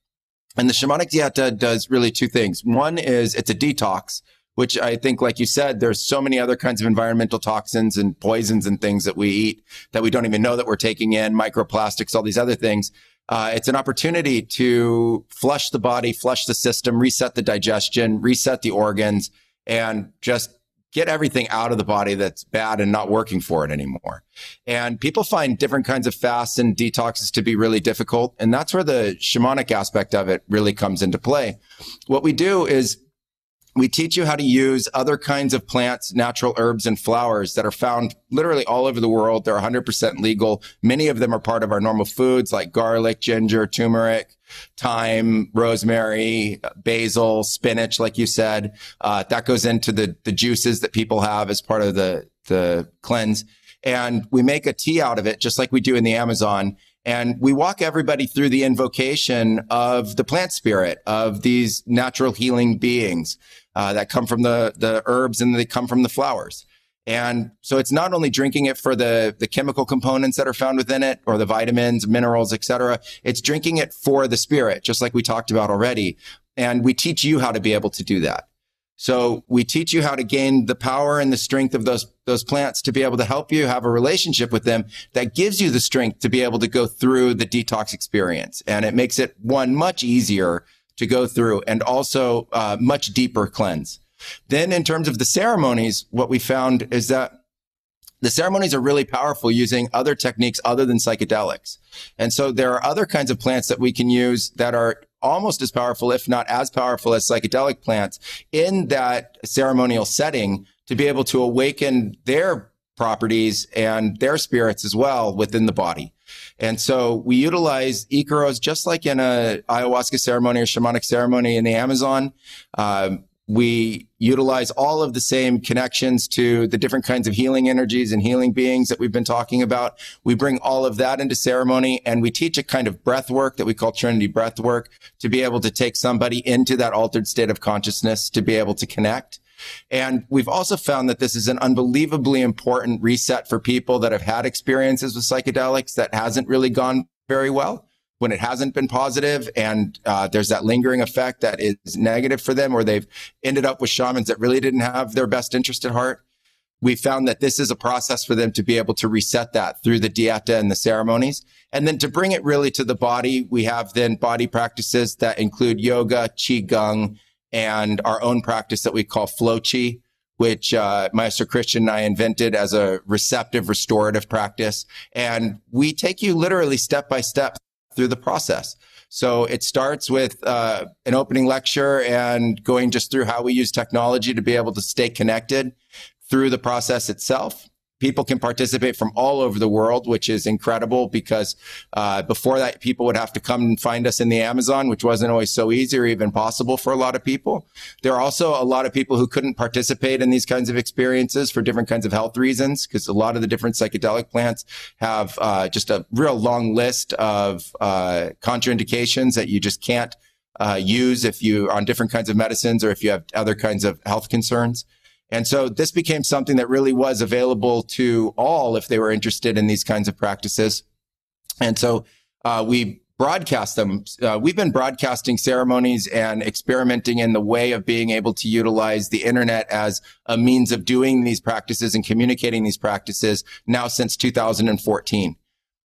And the shamanic dieta does really two things. One is it's a detox, which I think, like you said, there's so many other kinds of environmental toxins and poisons and things that we eat that we don't even know that we're taking in, microplastics, all these other things. Uh, it's an opportunity to flush the body, flush the system, reset the digestion, reset the organs, and just get everything out of the body that's bad and not working for it anymore. And people find different kinds of fasts and detoxes to be really difficult. And that's where the shamanic aspect of it really comes into play. What we do is we teach you how to use other kinds of plants, natural herbs and flowers that are found literally all over the world. They're 100% legal. Many of them are part of our normal foods like garlic, ginger, turmeric, thyme, rosemary, basil, spinach, like you said. Uh, that goes into the, the juices that people have as part of the, the cleanse. And we make a tea out of it, just like we do in the Amazon. And we walk everybody through the invocation of the plant spirit, of these natural healing beings uh, that come from the, the herbs and they come from the flowers. And so it's not only drinking it for the, the chemical components that are found within it or the vitamins, minerals, etc. It's drinking it for the spirit, just like we talked about already. And we teach you how to be able to do that. So we teach you how to gain the power and the strength of those, those plants to be able to help you have a relationship with them that gives you the strength to be able to go through the detox experience. And it makes it one much easier to go through and also uh, much deeper cleanse. Then in terms of the ceremonies, what we found is that the ceremonies are really powerful using other techniques other than psychedelics. And so there are other kinds of plants that we can use that are almost as powerful, if not as powerful as psychedelic plants in that ceremonial setting to be able to awaken their properties and their spirits as well within the body. And so we utilize Icaros just like in a ayahuasca ceremony or shamanic ceremony in the Amazon. Um, we utilize all of the same connections to the different kinds of healing energies and healing beings that we've been talking about. We bring all of that into ceremony and we teach a kind of breath work that we call Trinity breath work to be able to take somebody into that altered state of consciousness to be able to connect. And we've also found that this is an unbelievably important reset for people that have had experiences with psychedelics that hasn't really gone very well when it hasn't been positive and uh, there's that lingering effect that is negative for them or they've ended up with shamans that really didn't have their best interest at heart we found that this is a process for them to be able to reset that through the dieta and the ceremonies and then to bring it really to the body we have then body practices that include yoga qigong and our own practice that we call flow chi which uh, Maestro Christian and I invented as a receptive restorative practice. And we take you literally step by step through the process. So it starts with uh, an opening lecture and going just through how we use technology to be able to stay connected through the process itself people can participate from all over the world, which is incredible because uh, before that, people would have to come and find us in the Amazon, which wasn't always so easy or even possible for a lot of people. There are also a lot of people who couldn't participate in these kinds of experiences for different kinds of health reasons, because a lot of the different psychedelic plants have uh, just a real long list of uh, contraindications that you just can't uh, use if you're on different kinds of medicines or if you have other kinds of health concerns. And so this became something that really was available to all if they were interested in these kinds of practices. And so uh, we broadcast them. Uh, we've been broadcasting ceremonies and experimenting in the way of being able to utilize the internet as a means of doing these practices and communicating these practices now since 2014.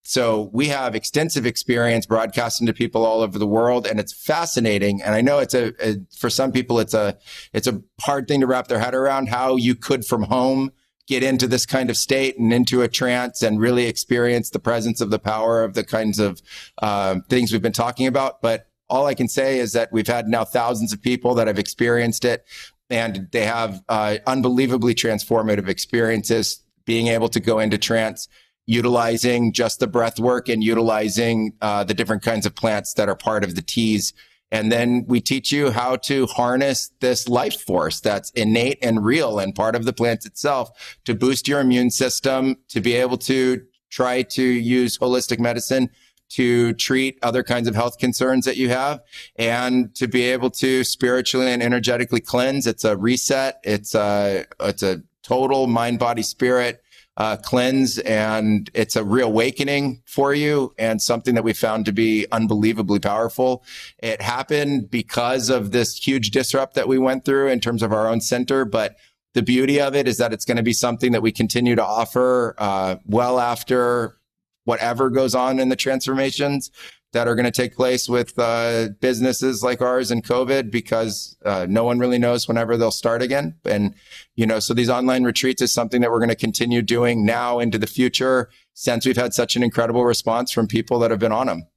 So we have extensive experience broadcasting to people all over the world and it's fascinating. And I know it's a, a, for some people, it's a, it's a hard thing to wrap their head around how you could from home get into this kind of state and into a trance and really experience the presence of the power of the kinds of uh, things we've been talking about. But all I can say is that we've had now thousands of people that have experienced it and they have uh, unbelievably transformative experiences being able to go into trance utilizing just the breath work and utilizing uh, the different kinds of plants that are part of the teas. And then we teach you how to harness this life force that's innate and real and part of the plant itself to boost your immune system, to be able to try to use holistic medicine to treat other kinds of health concerns that you have and to be able to spiritually and energetically cleanse. It's a reset. It's a, it's a total mind, body, spirit uh, cleanse and it's a reawakening for you and something that we found to be unbelievably powerful. It happened because of this huge disrupt that we went through in terms of our own center, but the beauty of it is that it's going to be something that we continue to offer uh, well after whatever goes on in the transformations that are going to take place with uh, businesses like ours and COVID because uh, no one really knows whenever they'll start again. And, you know, so these online retreats is something that we're going to continue doing now into the future since we've had such an incredible response from people that have been on them.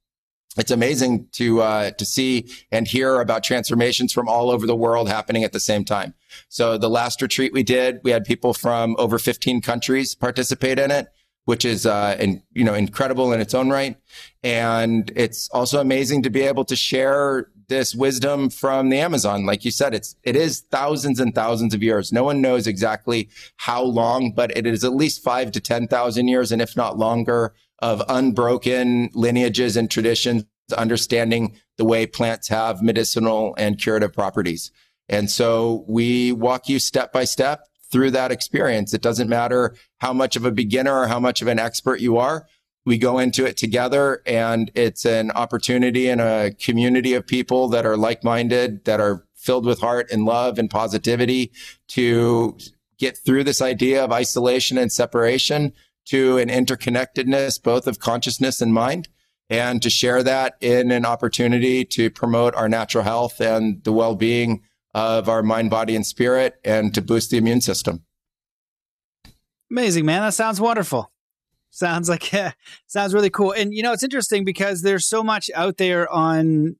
It's amazing to uh, to see and hear about transformations from all over the world happening at the same time. So the last retreat we did, we had people from over 15 countries participate in it which is uh, you know incredible in its own right, and it's also amazing to be able to share this wisdom from the Amazon. Like you said, it's it is thousands and thousands of years. No one knows exactly how long, but it is at least five to ten thousand years, and if not longer, of unbroken lineages and traditions, understanding the way plants have medicinal and curative properties. And so we walk you step by step through that experience. It doesn't matter how much of a beginner or how much of an expert you are. We go into it together and it's an opportunity and a community of people that are like-minded, that are filled with heart and love and positivity to get through this idea of isolation and separation to an interconnectedness, both of consciousness and mind, and to share that in an opportunity to promote our natural health and the well-being of our mind, body, and spirit and to boost the immune system. Amazing, man. That sounds wonderful. Sounds like yeah, sounds really cool. And you know, it's interesting because there's so much out there on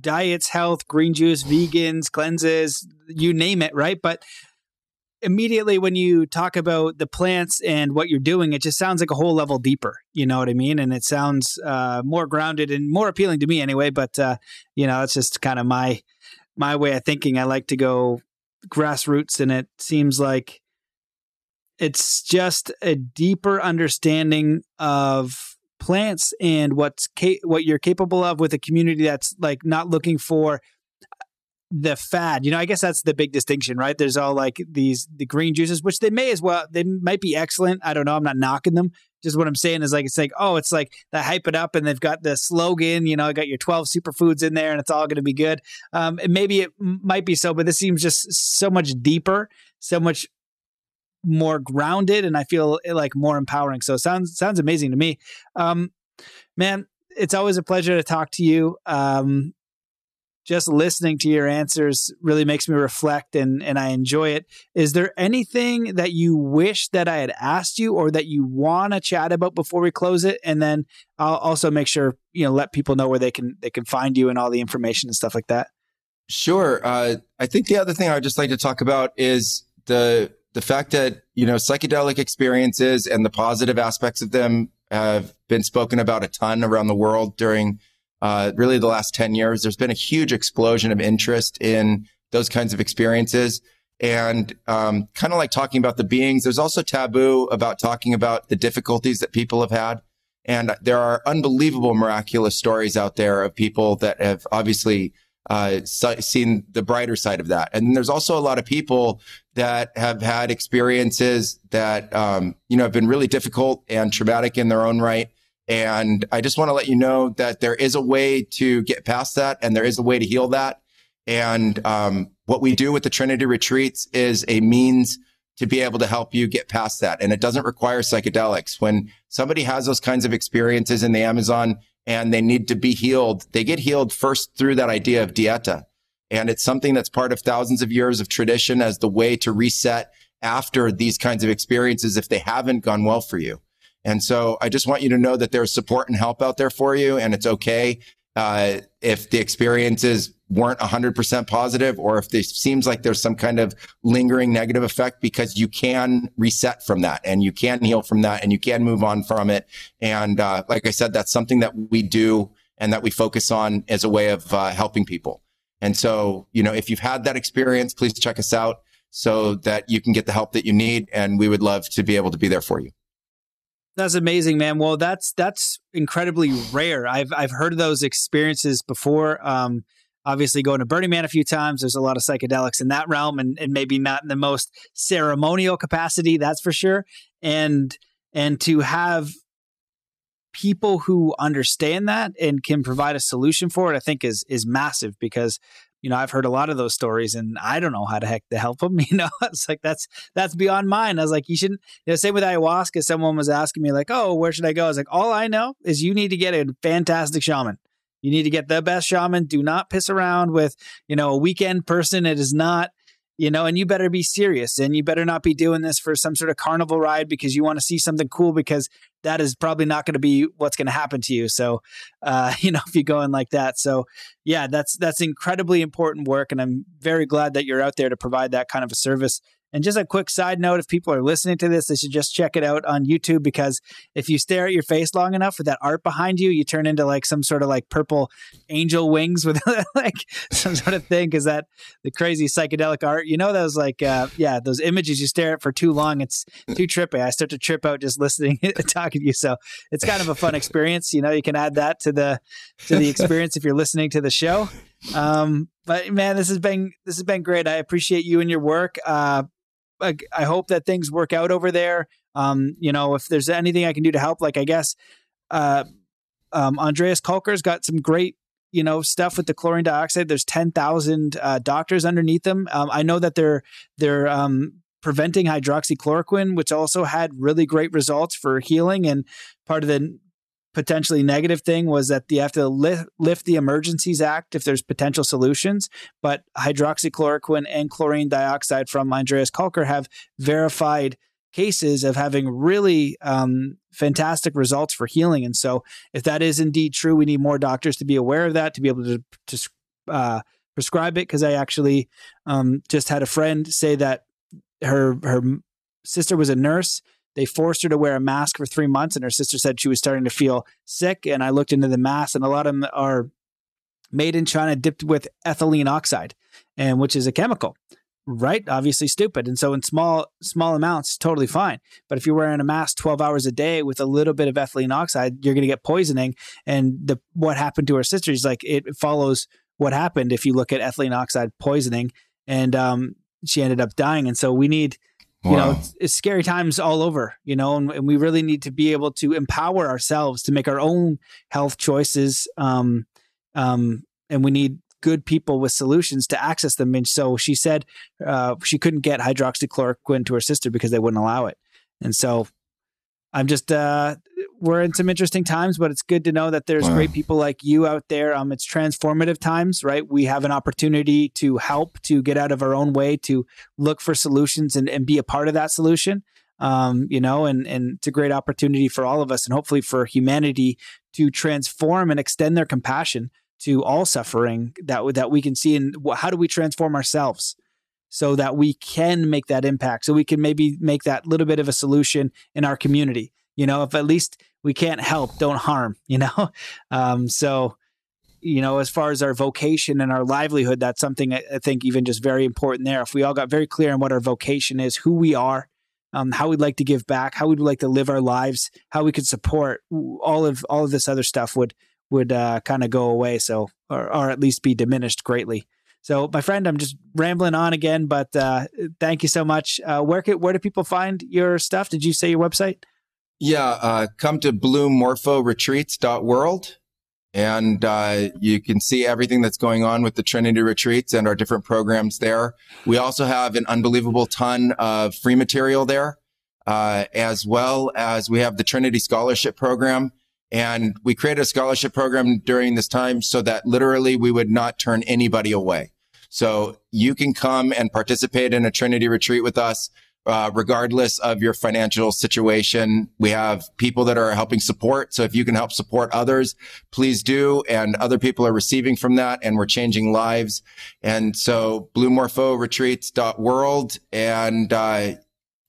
diets, health, green juice, vegans, cleanses, you name it, right? But immediately when you talk about the plants and what you're doing, it just sounds like a whole level deeper. You know what I mean? And it sounds uh, more grounded and more appealing to me anyway. But uh, you know, it's just kind of my my way of thinking. I like to go grassroots, and it seems like it's just a deeper understanding of plants and what's ca- what you're capable of with a community that's like not looking for the fad. You know, I guess that's the big distinction, right? There's all like these the green juices, which they may as well they might be excellent. I don't know. I'm not knocking them. Just what I'm saying is like it's like oh, it's like they hype it up and they've got the slogan. You know, I got your 12 superfoods in there and it's all going to be good. Um, maybe it might be so, but this seems just so much deeper, so much more grounded, and I feel like more empowering. So sounds sounds amazing to me. Um, man, it's always a pleasure to talk to you. Um, just listening to your answers really makes me reflect and, and I enjoy it. Is there anything that you wish that I had asked you or that you want to chat about before we close it? And then I'll also make sure, you know, let people know where they can, they can find you and all the information and stuff like that. Sure. Uh, I think the other thing I would just like to talk about is the, the fact that, you know, psychedelic experiences and the positive aspects of them have been spoken about a ton around the world during uh, really the last 10 years, there's been a huge explosion of interest in those kinds of experiences. And um, kind of like talking about the beings, there's also taboo about talking about the difficulties that people have had. And there are unbelievable miraculous stories out there of people that have obviously uh, seen the brighter side of that. And there's also a lot of people that have had experiences that, um, you know, have been really difficult and traumatic in their own right. And I just want to let you know that there is a way to get past that and there is a way to heal that. And um, what we do with the Trinity retreats is a means to be able to help you get past that. And it doesn't require psychedelics. When somebody has those kinds of experiences in the Amazon and they need to be healed, they get healed first through that idea of dieta. And it's something that's part of thousands of years of tradition as the way to reset after these kinds of experiences if they haven't gone well for you. And so I just want you to know that there's support and help out there for you. And it's okay uh, if the experiences weren't 100% positive or if it seems like there's some kind of lingering negative effect because you can reset from that and you can heal from that and you can move on from it. And uh, like I said, that's something that we do and that we focus on as a way of uh, helping people. And so, you know, if you've had that experience, please check us out so that you can get the help that you need. And we would love to be able to be there for you. That's amazing, man. Well, that's that's incredibly rare. I've I've heard of those experiences before. Um, obviously, going to Burning Man a few times. There's a lot of psychedelics in that realm, and, and maybe not in the most ceremonial capacity. That's for sure. And and to have people who understand that and can provide a solution for it, I think is is massive because you know, I've heard a lot of those stories and I don't know how to heck to help them. You know, it's like that's that's beyond mine. I was like, you shouldn't. You know, same with ayahuasca. Someone was asking me like, oh, where should I go? I was like, all I know is you need to get a fantastic shaman. You need to get the best shaman. Do not piss around with you know a weekend person. It is not you know, and you better be serious and you better not be doing this for some sort of carnival ride because you want to see something cool because that is probably not going to be what's going to happen to you. So, uh, you know, if you go in like that. So, yeah, that's that's incredibly important work and I'm very glad that you're out there to provide that kind of a service and just a quick side note if people are listening to this, they should just check it out on YouTube because if you stare at your face long enough with that art behind you, you turn into like some sort of like purple angel wings with like some sort of thing. Cause that the crazy psychedelic art, you know, those like, uh, yeah, those images you stare at for too long, it's too trippy. I start to trip out just listening talking to you. So it's kind of a fun experience. You know, you can add that to the, to the experience if you're listening to the show. Um, but man, this has been this has been great. I appreciate you and your work. Uh, I, I hope that things work out over there. Um, you know, if there's anything I can do to help, like I guess uh, um, Andreas Kalcker's got some great you know stuff with the chlorine dioxide. There's ten thousand uh, doctors underneath them. Um, I know that they're they're um, preventing hydroxychloroquine, which also had really great results for healing. And part of the potentially negative thing was that you have to lift, lift the Emergencies Act if there's potential solutions. But hydroxychloroquine and chlorine dioxide from Andreas Kalcker have verified cases of having really um, fantastic results for healing. And so, if that is indeed true, we need more doctors to be aware of that to be able to, to uh, prescribe it. Because I actually um, just had a friend say that her her sister was a nurse they forced her to wear a mask for three months, and her sister said she was starting to feel sick. And I looked into the masks, and a lot of them are made in China, dipped with ethylene oxide, and which is a chemical. Right, obviously stupid, and so in small small amounts, totally fine. But if you're wearing a mask 12 hours a day with a little bit of ethylene oxide, you're going to get poisoning. And the what happened to her sister is like it follows what happened if you look at ethylene oxide poisoning, and um, she ended up dying. And so we need Wow. You know, it's, it's, scary times all over, you know, and, and, we really need to be able to empower ourselves to make our own health choices. Um, um, and we need good people with solutions to access them. And so she said uh, she couldn't get hydroxychloroquine to her sister because they wouldn't allow it. And so I'm just uh, we're in some interesting times, but it's good to know that there's wow. great people like you out there. Um, it's transformative times, right? We have an opportunity to help, to get out of our own way, to look for solutions and, and be a part of that solution. Um, you know, and and it's a great opportunity for all of us, and hopefully for humanity to transform and extend their compassion to all suffering that that we can see. And how do we transform ourselves? so that we can make that impact. So we can maybe make that little bit of a solution in our community. You know, if at least we can't help, don't harm, you know? Um, so, you know, as far as our vocation and our livelihood, that's something I, think even just very important there. If we all got very clear on what our vocation is, who we are, um, how we'd like to give back, how we'd like to live our lives, how we could support all of all of this other stuff would would uh, kind of go away. So, or, or at least be diminished greatly. So, my friend, I'm just rambling on again, but uh, thank you so much. Uh, where can, where do people find your stuff? Did you say your website? Yeah, uh, come to bluemorphoretreats.world and uh, you can see everything that's going on with the Trinity retreats and our different programs there. We also have an unbelievable ton of free material there, uh, as well as we have the Trinity Scholarship Program and we created a scholarship program during this time so that literally we would not turn anybody away. So you can come and participate in a Trinity retreat with us. Uh, regardless of your financial situation. We have people that are helping support. So if you can help support others, please do. And other people are receiving from that and we're changing lives. And so bluemorphoretreats.world and, uh,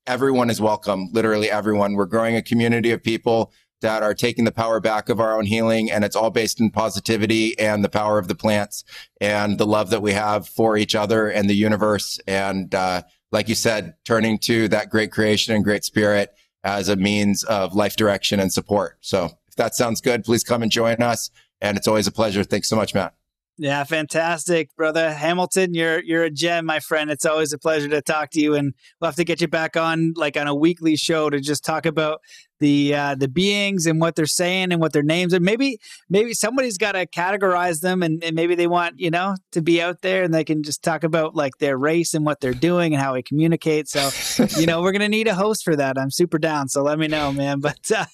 everyone is welcome. Literally everyone. We're growing a community of people that are taking the power back of our own healing. And it's all based in positivity and the power of the plants and the love that we have for each other and the universe. And, uh, like you said, turning to that great creation and great spirit as a means of life direction and support. So if that sounds good, please come and join us. And it's always a pleasure. Thanks so much, Matt. Yeah, fantastic, brother Hamilton. You're you're a gem, my friend. It's always a pleasure to talk to you, and we'll have to get you back on like on a weekly show to just talk about the uh, the beings and what they're saying and what their names are. Maybe maybe somebody's got to categorize them, and, and maybe they want you know to be out there, and they can just talk about like their race and what they're doing and how we communicate. So you know we're gonna need a host for that. I'm super down. So let me know, man. But uh,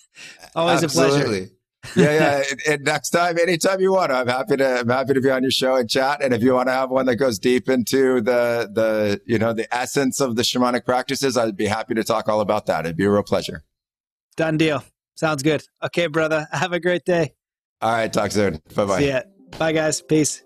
always Absolutely. a pleasure yeah, yeah. and, and, next time, anytime you want, I'm happy to. I'm happy to be on your show and chat. And if you want to have one that goes deep into the the you know the essence of the shamanic practices, I'd be happy to talk all about that. It'd be a real pleasure. Done deal. Sounds good. Okay, brother. Have a great day. All right. Talk soon. Bye bye. See ya. Bye, guys. Peace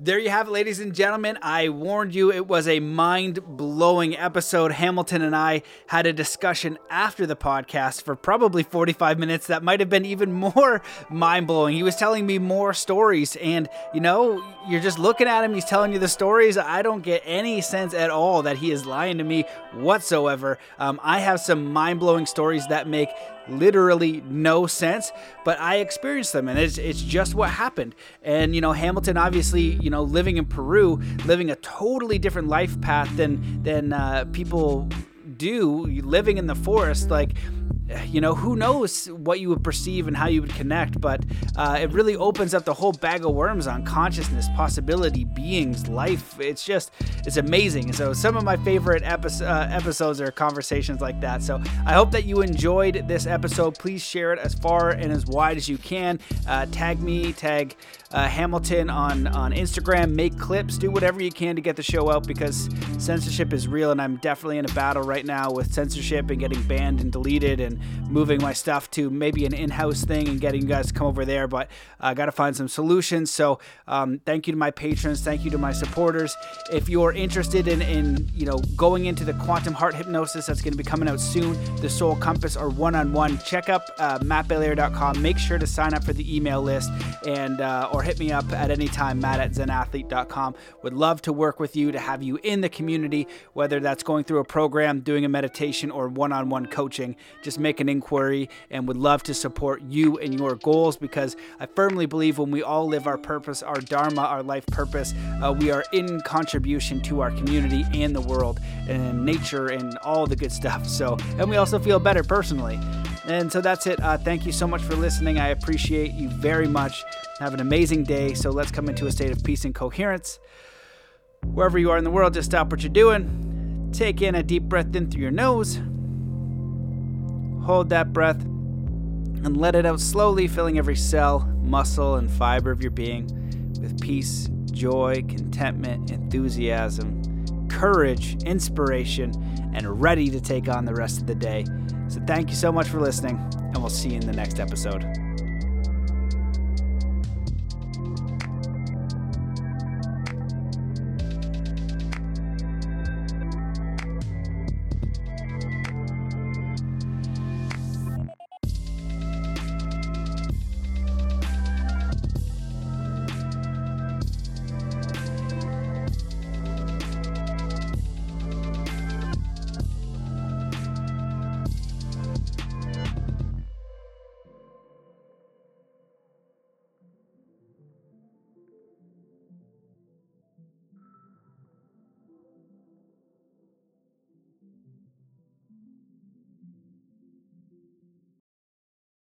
there you have it, ladies and gentlemen. I warned you it was a mind blowing episode. Hamilton and I had a discussion after the podcast for probably 45 minutes that might have been even more mind blowing. He was telling me more stories, and you know, you're just looking at him, he's telling you the stories. I don't get any sense at all that he is lying to me whatsoever. Um, I have some mind blowing stories that make literally no sense, but I experienced them and it's, it's just what happened. And, you know, Hamilton obviously, you know, living in Peru, living a totally different life path than, than uh, people do living in the forest like you know, who knows what you would perceive and how you would connect, but uh, it really opens up the whole bag of worms on consciousness, possibility, beings, life. It's just, it's amazing. So, some of my favorite epi- uh, episodes are conversations like that. So, I hope that you enjoyed this episode. Please share it as far and as wide as you can. Uh, tag me, tag uh, Hamilton on, on Instagram, make clips, do whatever you can to get the show out because censorship is real, and I'm definitely in a battle right now with censorship and getting banned and deleted and moving my stuff to maybe an in-house thing and getting you guys to come over there. But I got to find some solutions. So um, thank you to my patrons, thank you to my supporters. If you're interested in, in you know going into the quantum heart hypnosis that's going to be coming out soon, the Soul Compass or one-on-one, check up uh, mattbelair.com. Make sure to sign up for the email list and uh, or hit me up at any time, matt at zenathlete.com. Would love to work with you to have you in the community, whether that's going through a program, doing a meditation, or one-on-one coaching. Just make an inquiry and would love to support you and your goals because I firmly believe when we all live our purpose, our dharma, our life purpose, uh, we are in contribution to our community and the world and nature and all the good stuff. So, and we also feel better personally. And so that's it. Uh, thank you so much for listening. I appreciate you very much. Have an amazing day. So let's come into a state of peace and coherence. Wherever you are in the world, just stop what you're doing. Take in a deep breath in through your nose. Hold that breath and let it out slowly, filling every cell, muscle, and fiber of your being with peace, joy, contentment, enthusiasm, courage, inspiration, and ready to take on the rest of the day. So, thank you so much for listening, and we'll see you in the next episode.